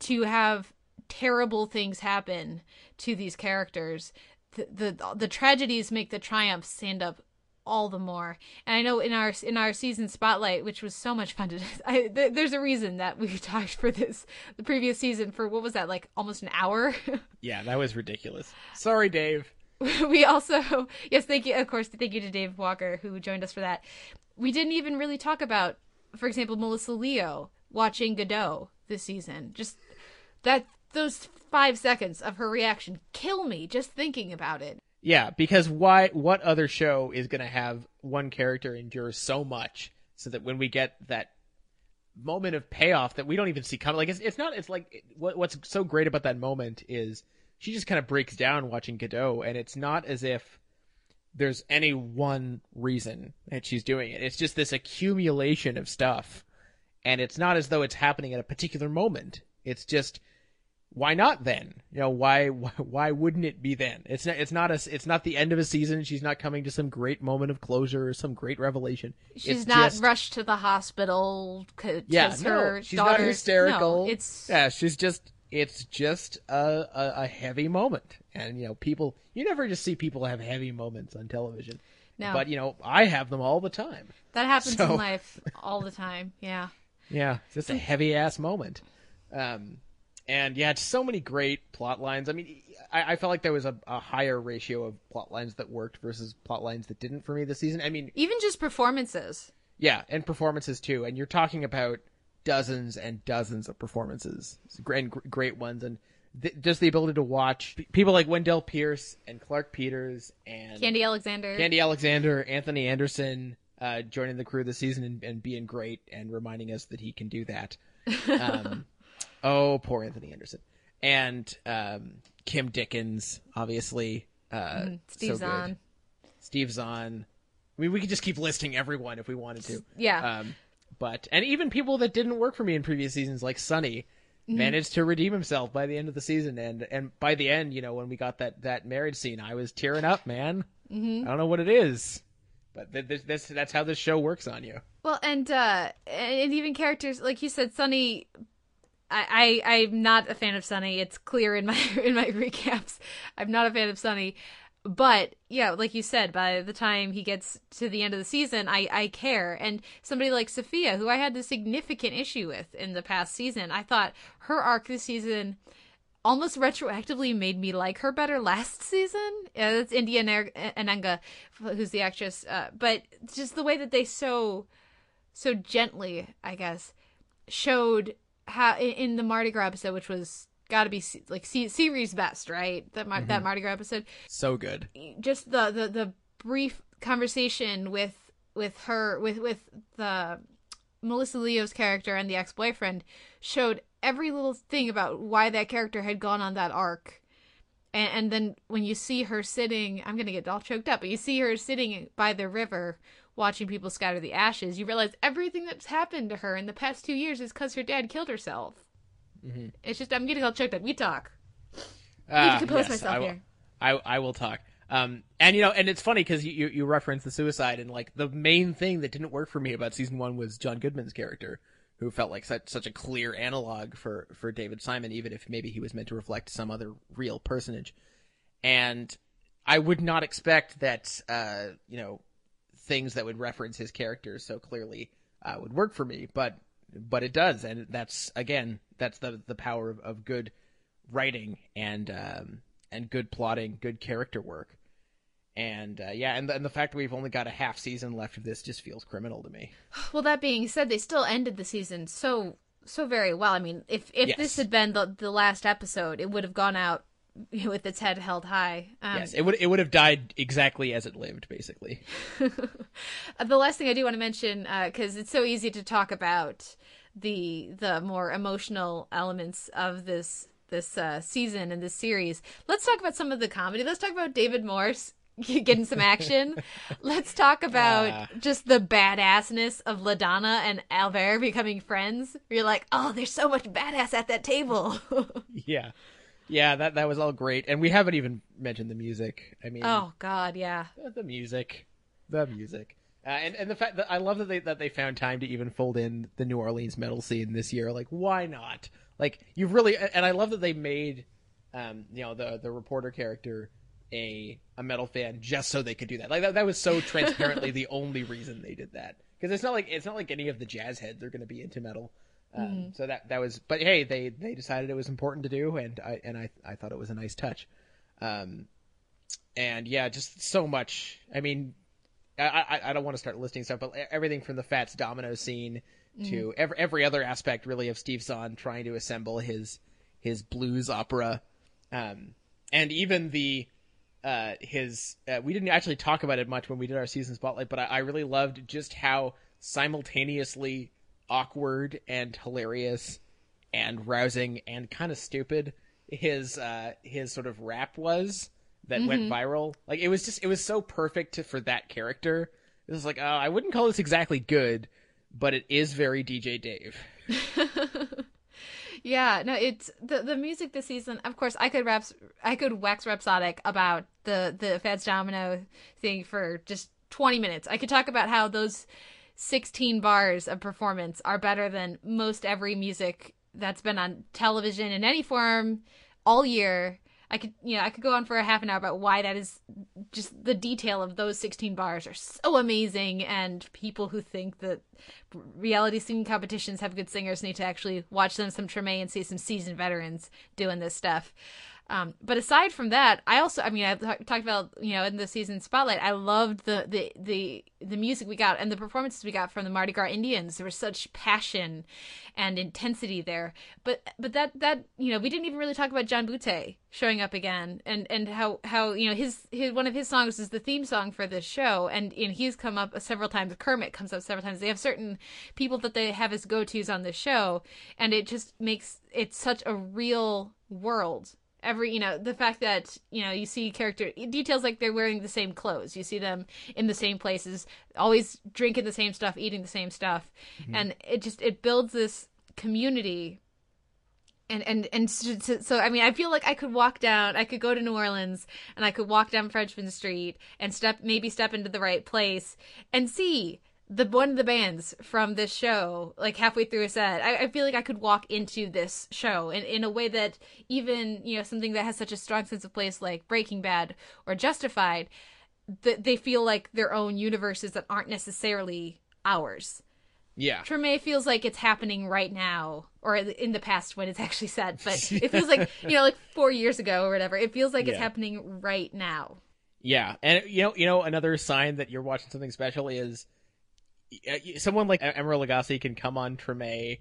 to have terrible things happen to these characters the, the the tragedies make the triumphs stand up all the more. And i know in our in our season spotlight which was so much fun to I, th- there's a reason that we talked for this the previous season for what was that like almost an hour? Yeah, that was ridiculous. Sorry, Dave. we also yes thank you of course thank you to dave walker who joined us for that. We didn't even really talk about for example melissa leo watching godot this season. Just that those five seconds of her reaction kill me just thinking about it Yeah, because why? What other show is going to have one character endure so much so that when we get that moment of payoff that we don't even see coming, like it's it's not. It's like what what's so great about that moment is she just kind of breaks down watching Godot, and it's not as if there's any one reason that she's doing it. It's just this accumulation of stuff, and it's not as though it's happening at a particular moment. It's just why not then? You know, why why, why wouldn't it be then? It's not it's not a it's not the end of a season. She's not coming to some great moment of closure or some great revelation. she's It's not just- rushed to the hospital because yeah, her no, she's daughter's not hysterical. no, it's yeah, she's just it's just a, a a heavy moment, and you know, people you never just see people have heavy moments on television. No. but you know, I have them all the time. that happens So- in life all the time yeah Yeah, it's just a heavy ass moment. Um, and yeah, it's so many great plot lines. I mean, I, I felt like there was a, a higher ratio of plot lines that worked versus plot lines that didn't for me this season. I mean, even just performances yeah, and performances too. And you're talking about dozens and dozens of performances, and great ones, and th- just the ability to watch people like Wendell Pierce and Clarke Peters and Khandi Alexander Khandi Alexander, Anthony Anderson, uh, joining the crew this season and, and being great and reminding us that he can do that. Um, oh, poor Anthony Anderson. And um, Kim Dickens, obviously. Uh, Mhm. Steve so good. Zahn. Steve Zahn. I mean, we could just keep listing everyone if we wanted to. Yeah. Um, but and even people that didn't work for me in previous seasons, like Sonny, Mhm. managed to redeem himself by the end of the season. And and by the end, you know, when we got that that marriage scene, I was tearing up, man. Mhm. I don't know what it is, but th- this, this that's how this show works on you. Well, and uh and even characters like you said, Sonny I, I I'm not a fan of Sonny. It's clear in my in my recaps. I'm not a fan of Sonny. But yeah, like you said, by the time he gets to the end of the season, I, I care. And somebody like Sophia, who I had a significant issue with in the past season, I thought her arc this season almost retroactively made me like her better last season. Yeah, that's India Ennenga, who's the actress. Uh, but just the way that they so, so gently, I guess, showed how in the Mardi Gras episode, which was got to be like series best, right? That mm-hmm. that Mardi Gras episode. So good. Just the the the brief conversation with with her with with the Melissa Leo's character and the ex boyfriend showed every little thing about why that character had gone on that arc. And, and then when you see her sitting, I'm gonna get all choked up, but you see her sitting by the river watching people scatter the ashes, you realize everything that's happened to her in the past two years is because her dad killed herself. Mm-hmm. It's just I'm getting all choked up. We talk. I need to uh, compose yes, myself I will, here. I I will talk. Um, and you know, and it's funny because you, you you reference the suicide, and like the main thing that didn't work for me about season one was John Goodman's character, who felt like such such a clear analog for for David Simon, even if maybe he was meant to reflect some other real personage. And I would not expect that uh, you know things that would reference his characters so clearly uh, would work for me, but but it does, and that's again that's the the power of, of good writing and um, and good plotting, good character work. And uh, yeah, and the, and the fact that we've only got a half season left of this just feels criminal to me. Well, that being said, they still ended the season so so very well. I mean, if if yes. this had been the the last episode, it would have gone out with its head held high. Um, yes, it would it would have died exactly as it lived, basically. the last thing I do want to mention, because uh, it's so easy to talk about the the more emotional elements of this this uh, season and this series. Let's talk about some of the comedy. Let's talk about David Morse getting some action. Let's talk about uh, just the badassness of LaDonna and Alver becoming friends. You're like, oh, there's so much badass at that table. yeah. Yeah, that that was all great. And we haven't even mentioned the music. I mean Oh god, yeah. The music. The music. Uh, and and the fact that I love that they that they found time to even fold in the New Orleans metal scene this year. Like, why not? Like, you've really and I love that they made, um, you know, the the reporter character a a metal fan just so they could do that. Like that, that was so transparently the only reason they did that. Because it's not like it's not like any of the jazz heads are going to be into metal. Um, mm-hmm. So that that was, but hey, they they decided it was important to do, and I and I I thought it was a nice touch. Um, and yeah, just so much. I mean, I I, I don't want to start listing stuff, but everything from the Fats Domino scene mm-hmm. to every every other aspect really of Steve Zahn trying to assemble his his blues opera, um, and even the uh, his uh, we didn't actually talk about it much when we did our season spotlight, but I, I really loved just how simultaneously awkward and hilarious and rousing and kind of stupid his uh his sort of rap was that mm-hmm. went viral. Like it was just it was so perfect to, for that character. It was like, oh, I wouldn't call this exactly good, but it is very DJ Dave. yeah, no, it's the the music this season. Of course, I could raps I could wax rhapsodic about the the Fats Domino thing for just 20 minutes. I could talk about how those 16 bars of performance are better than most every music that's been on television in any form all year. I could, you know, I could go on for a half an hour about why that is just the detail of those 16 bars are so amazing. And people who think that reality singing competitions have good singers need to actually watch them some Treme and see some seasoned veterans doing this stuff. Um, but aside from that, I also, I mean, I talked about, you know, in the season spotlight, I loved the, the, the, the music we got and the performances we got from the Mardi Gras Indians. There was such passion and intensity there. But, but that, that, you know, we didn't even really talk about John Boutté showing up again and, and how, how, you know, his, his, one of his songs is the theme song for this show. And, and he's come up several times. Kermit comes up several times. They have certain people that they have as go-tos on the show. And it just makes it such a real world every you know the fact that you know you see character details like they're wearing the same clothes. You see them in the same places always drinking the same stuff eating the same stuff. Mm-hmm. and it just it builds this community. And and and so, so, I mean I feel like I could walk down I could go to New Orleans and I could walk down Frenchmen Street and step maybe step into the right place and see the one of the bands from this show, like halfway through a set, I, I feel like I could walk into this show in, in a way that even, you know, something that has such a strong sense of place like Breaking Bad or Justified, that they feel like their own universes that aren't necessarily ours. Yeah. Treme feels like it's happening right now, or in the past when it's actually set, but it feels like, you know, like four years ago or whatever. It feels like it's happening right now. Yeah, and you know, you know, another sign that you're watching something special is someone like Emeril Lagasse can come on Treme,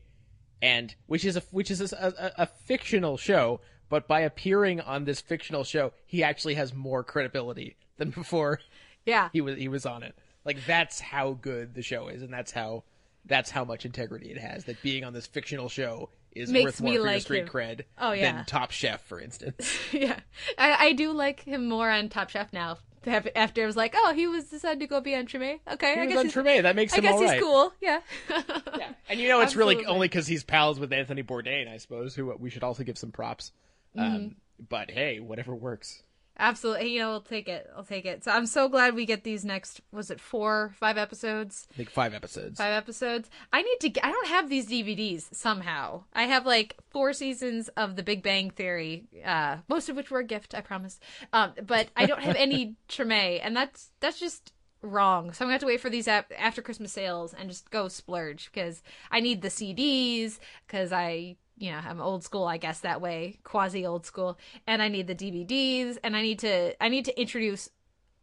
and which is a which is a, a, a fictional show, but by appearing on this fictional show, he actually has more credibility than before. Yeah, he was he was on it. Like that's how good the show is, and that's how that's how much integrity it has. That being on this fictional show is Makes worth more for your street him. cred Oh, yeah. than Top Chef, for instance. yeah, I, I do like him more on Top Chef now. Af- After I was like, oh, he was decided to go be on Treme. Okay, He I guess on Treme. That makes I guess he's cool. Yeah, yeah. And you know, it's really only because he's pals with Anthony Bourdain, I suppose, who we should also give some props. Um, Mhm. but hey, whatever works. Absolutely. You know, I'll take it. I'll take it. So I'm so glad we get these next. Was it four, five episodes? I think five episodes. Five episodes. I need to. Get, I don't have these DVDs somehow. I have like four seasons of The Big Bang Theory, uh, most of which were a gift, I promise. Um, but I don't have any Treme, and that's that's just wrong. So I'm gonna have to wait for these ap- after Christmas sales and just go splurge because I need the CDs because I. You know, I'm old school, I guess that way, quasi old school, and I need the DVDs, and I need to, I need to introduce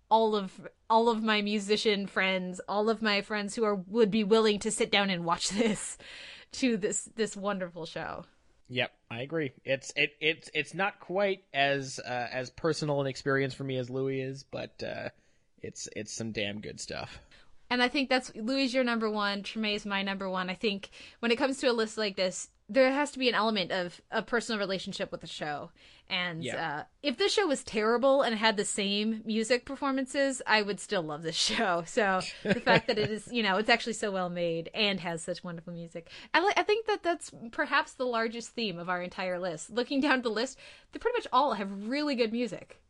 all of all of my musician friends, all of my friends who are would be willing to sit down and watch this to this this wonderful show. Yep, I agree. It's it it's it's not quite as uh, as personal an experience for me as Louis is, but uh, it's it's some damn good stuff. And I think that's Louis your number one, Treme's my number one. I think when it comes to a list like this, there has to be an element of a personal relationship with the show. And Yeah. uh, if this show was terrible and had the same music performances, I would still love this show. So the fact that it is, you know, it's actually so well made and has such wonderful music, I li- I think that that's perhaps the largest theme of our entire list. Looking down the list, they pretty much all have really good music.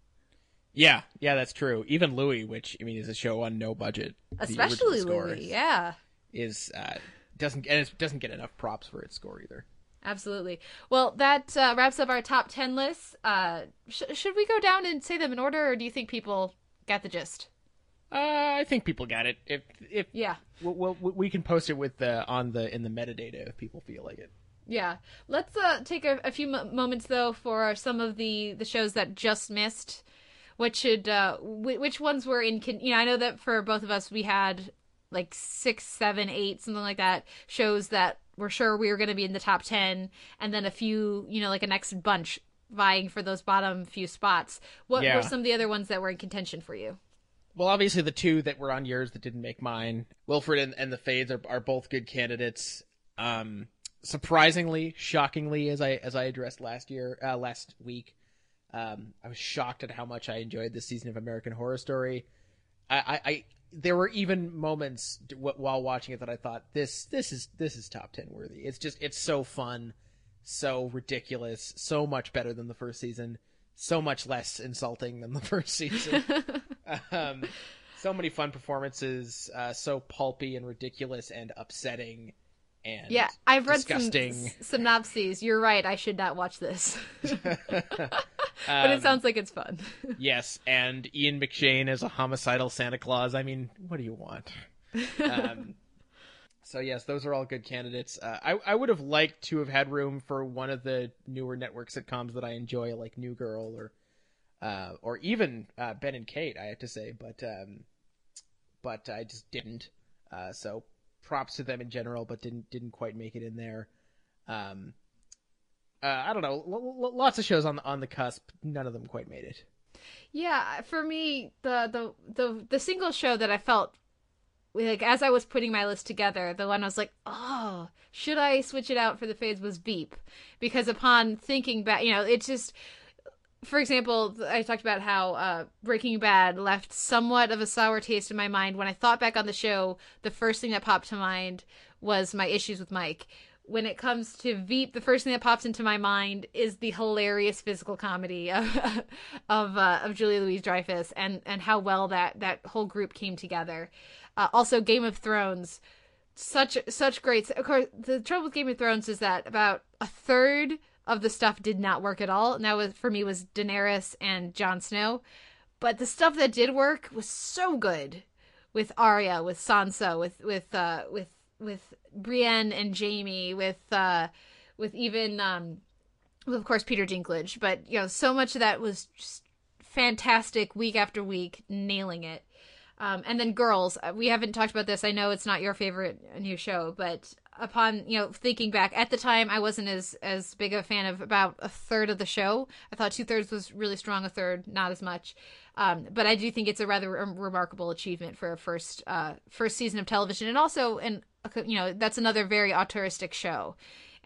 Yeah, yeah, that's true. Even Louis, which I mean is a show on no budget, Especially Louis, yeah. is uh, doesn't and it doesn't get enough props for its score either. Absolutely. Well, that uh, wraps up our top 10 lists. Uh, sh- should we go down and say them in order, or do you think people got the gist? Uh, I think people got it. If if yeah, we'll, we'll, we can post it with the on the in the metadata if people feel like it. Yeah. Let's uh, take a, a few mo- moments, though, for some of the, the shows that just missed. What should, uh, wh- which ones were in, con- you know, I know that for both of us, we had like six, seven, eight, something like that, shows that we're sure we were going to be in the top 10, and then a few, you know, like a next bunch vying for those bottom few spots. What Yeah. were some of the other ones that were in contention for you? Well, obviously the two that were on yours that didn't make mine, Wilfred and, and the Fades are, are both good candidates. Um, surprisingly, shockingly, as I as I addressed last year, uh, last week, um, I was shocked at how much I enjoyed this season of American Horror Story. I, I, I there were even moments while watching it that I thought this this is this is top ten worthy. It's just it's so fun, so ridiculous, so much better than the first season, so much less insulting than the first season. um, so many fun performances, uh, so pulpy and ridiculous and upsetting and Yeah, I've read some disgusting. s- synopses. You're right. I should not watch this. but Um, it sounds like it's fun. yes, and Ian McShane as a homicidal Santa Claus. I mean, what do you want? Um, so yes, those are all good candidates. Uh, I I would have liked to have had room for one of the newer network sitcoms that I enjoy, like New Girl or uh, or even uh, Ben and Kate. I have to say, but um, but I just didn't. Uh, so props to them in general, but didn't didn't quite make it in there. Um, uh, I don't know. L- l- lots of shows on the on the cusp. None of them quite made it. Yeah, for me, the the the the single show that I felt like as I was putting my list together, the one I was like, oh, should I switch it out for the fades was Veep, because upon thinking back, you know, it just. For example, I talked about how uh, Breaking Bad left somewhat of a sour taste in my mind. When I thought back on the show, the first thing that popped to mind was my issues with Mike. When it comes to Veep, the first thing that pops into my mind is the hilarious physical comedy of of, uh, of Julia Louis-Dreyfus and and how well that that whole group came together. Uh, also, Game of Thrones, such such great. Of course, the trouble with Game of Thrones is that about a third of the stuff did not work at all, and that was for me was Daenerys and Jon Snow. But the stuff that did work was so good with Arya, with Sansa, with with uh, with with Brienne and Jaime, with uh, with even um, of course Peter Dinklage. But you know, so much of that was just fantastic week after week, nailing it. Um, and then girls, uh, we haven't talked about this. I know it's not your favorite new show, but upon you know thinking back at the time, I wasn't as as big a fan of about a third of the show. I thought two thirds was really strong, a third not as much. Um, but I do think it's a rather re- remarkable achievement for a first uh, first season of television, and also and you know that's another very auteuristic show.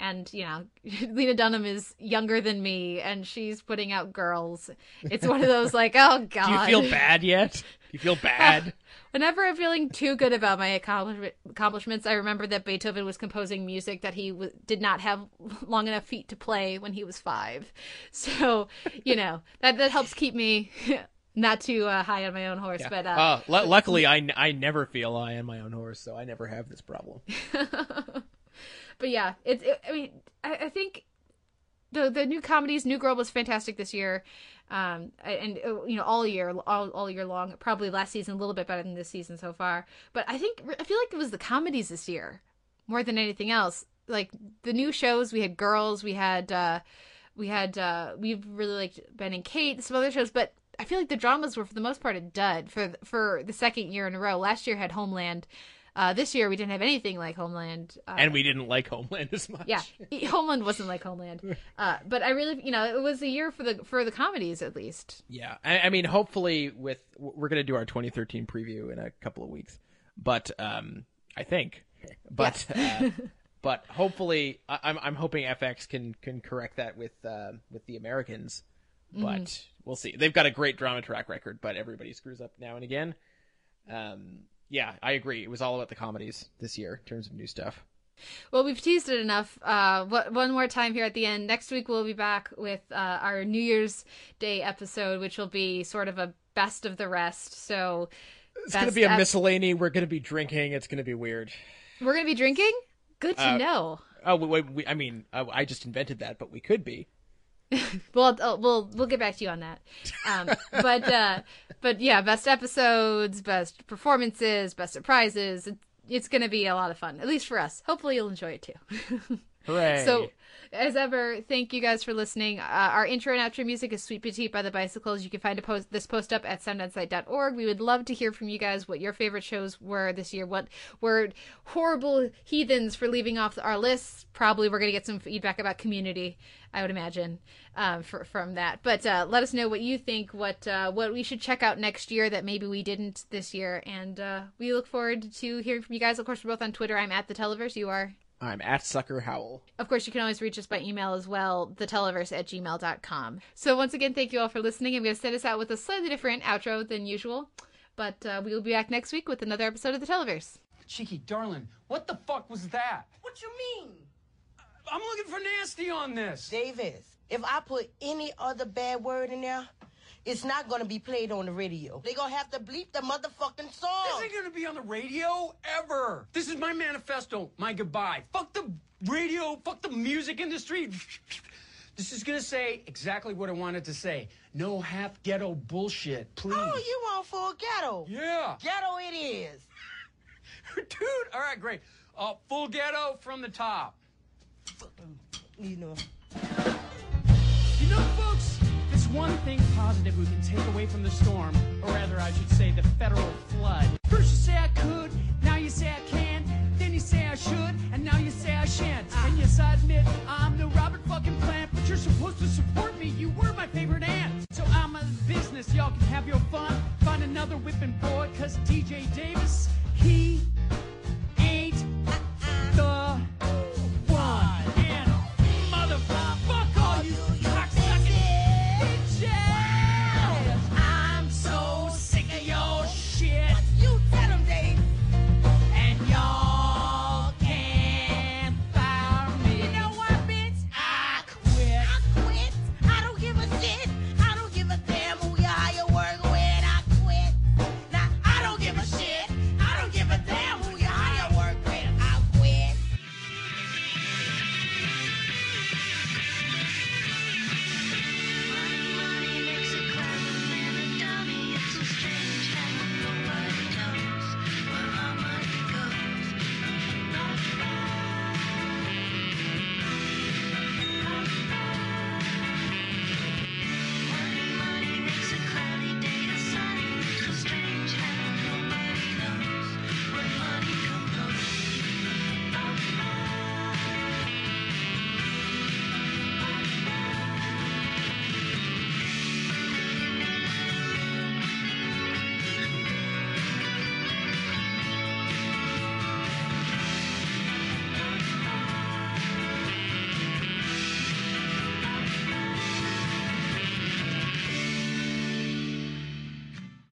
And you know, Lena Dunham is younger than me, and she's putting out girls. It's one of those like, oh god. Do you feel bad yet? You feel bad? Whenever I'm feeling too good about my accomplishments, I remember that Beethoven was composing music that he w- did not have long enough feet to play when he was five. So, you know, that that helps keep me not too uh, high on my own horse. Yeah. But uh, Uh, lu- luckily, I, n- I never feel high on my own horse, so I never have this problem. but yeah, it's. It, I mean, I, I think the the new comedies, New Girl was fantastic this year, um, and uh, you know all year, all all year long. Probably last season a little bit better than this season so far. But I think I feel like it was the comedies this year more than anything else. Like the new shows, we had Girls, we had uh, we had uh, we've really liked Ben and Kate, some other shows, but I feel like the dramas were for the most part a dud for for the second year in a row. Last year had Homeland. Uh, this year we didn't have anything like Homeland. Uh, and we didn't like Homeland as much. yeah, Homeland wasn't like Homeland. Uh, but I really, you know, it was a year for the for the comedies at least. Yeah, I, I mean, hopefully, with we're gonna do our 2013 preview in a couple of weeks, but um, I think, but uh, but hopefully, I, I'm I'm hoping FX can can correct that with uh, with the Americans, but Mhm. we'll see. They've got a great drama track record, but everybody screws up now and again. Um, yeah, I agree. It was all about the comedies this year in terms of new stuff. Well, we've teased it enough. Uh, one more time here at the end. Next week we'll be back with uh, our New Year's Day episode, which will be sort of a best of the rest. So It's gonna be a miscellany. We're gonna be drinking. It's gonna be weird. We're gonna be drinking. Good to Uh, know. Oh, we, we, I mean, I, I just invented that, but we could be. Well, uh, we'll we'll get back to you on that. Um, but uh, but yeah, best episodes, best performances, best surprises. It's, it's going to be a lot of fun, at least for us. Hopefully, you'll enjoy it too. Hooray! So, as ever, thank you guys for listening. Uh, our intro and outro music is Sweet Petite by the Bicycles. You can find a post, this post up at soundonsight.org. We would love to hear from you guys what your favorite shows were this year. What were horrible heathens for leaving off our lists? Probably we're going to get some feedback about community, I would imagine, um, for, from that. But uh, let us know what you think, what uh, what we should check out next year that maybe we didn't this year. And uh, we look forward to hearing from you guys. Of course, we're both on Twitter. I'm at the Televerse. You are? I'm at Sucker Howl. Of course, you can always reach us by email as well, theteleverse at gmail.com. So, once again, thank you all for listening. I'm going to send us out with a slightly different outro than usual, but uh, we will be back next week with another episode of The Televerse. Cheeky darling, what the fuck was that? What you mean? I'm looking for nasty on this. Davis, if I put any other bad word in there, it's not gonna be played on the radio. They gonna have to bleep the motherfucking song. This ain't gonna be on the radio ever. This is my manifesto, my goodbye. Fuck the radio, fuck the music industry. This is gonna say exactly what I wanted to say. No half ghetto bullshit, please. Oh, you want full ghetto? Yeah. Ghetto it is. Dude, all right, great. Uh, full ghetto from the top. You know. You know, folks, one thing positive we can take away from the storm, or rather, I should say, the federal flood. First you say I could, now you say I can, then you say I should, and now you say I shan't. And yes, I admit I'm the Robert fucking Plant, but you're supposed to support me. You were my favorite aunt. So I'm a business. Y'all can have your fun. Find another whipping boy, cause DJ Davis, he ain't the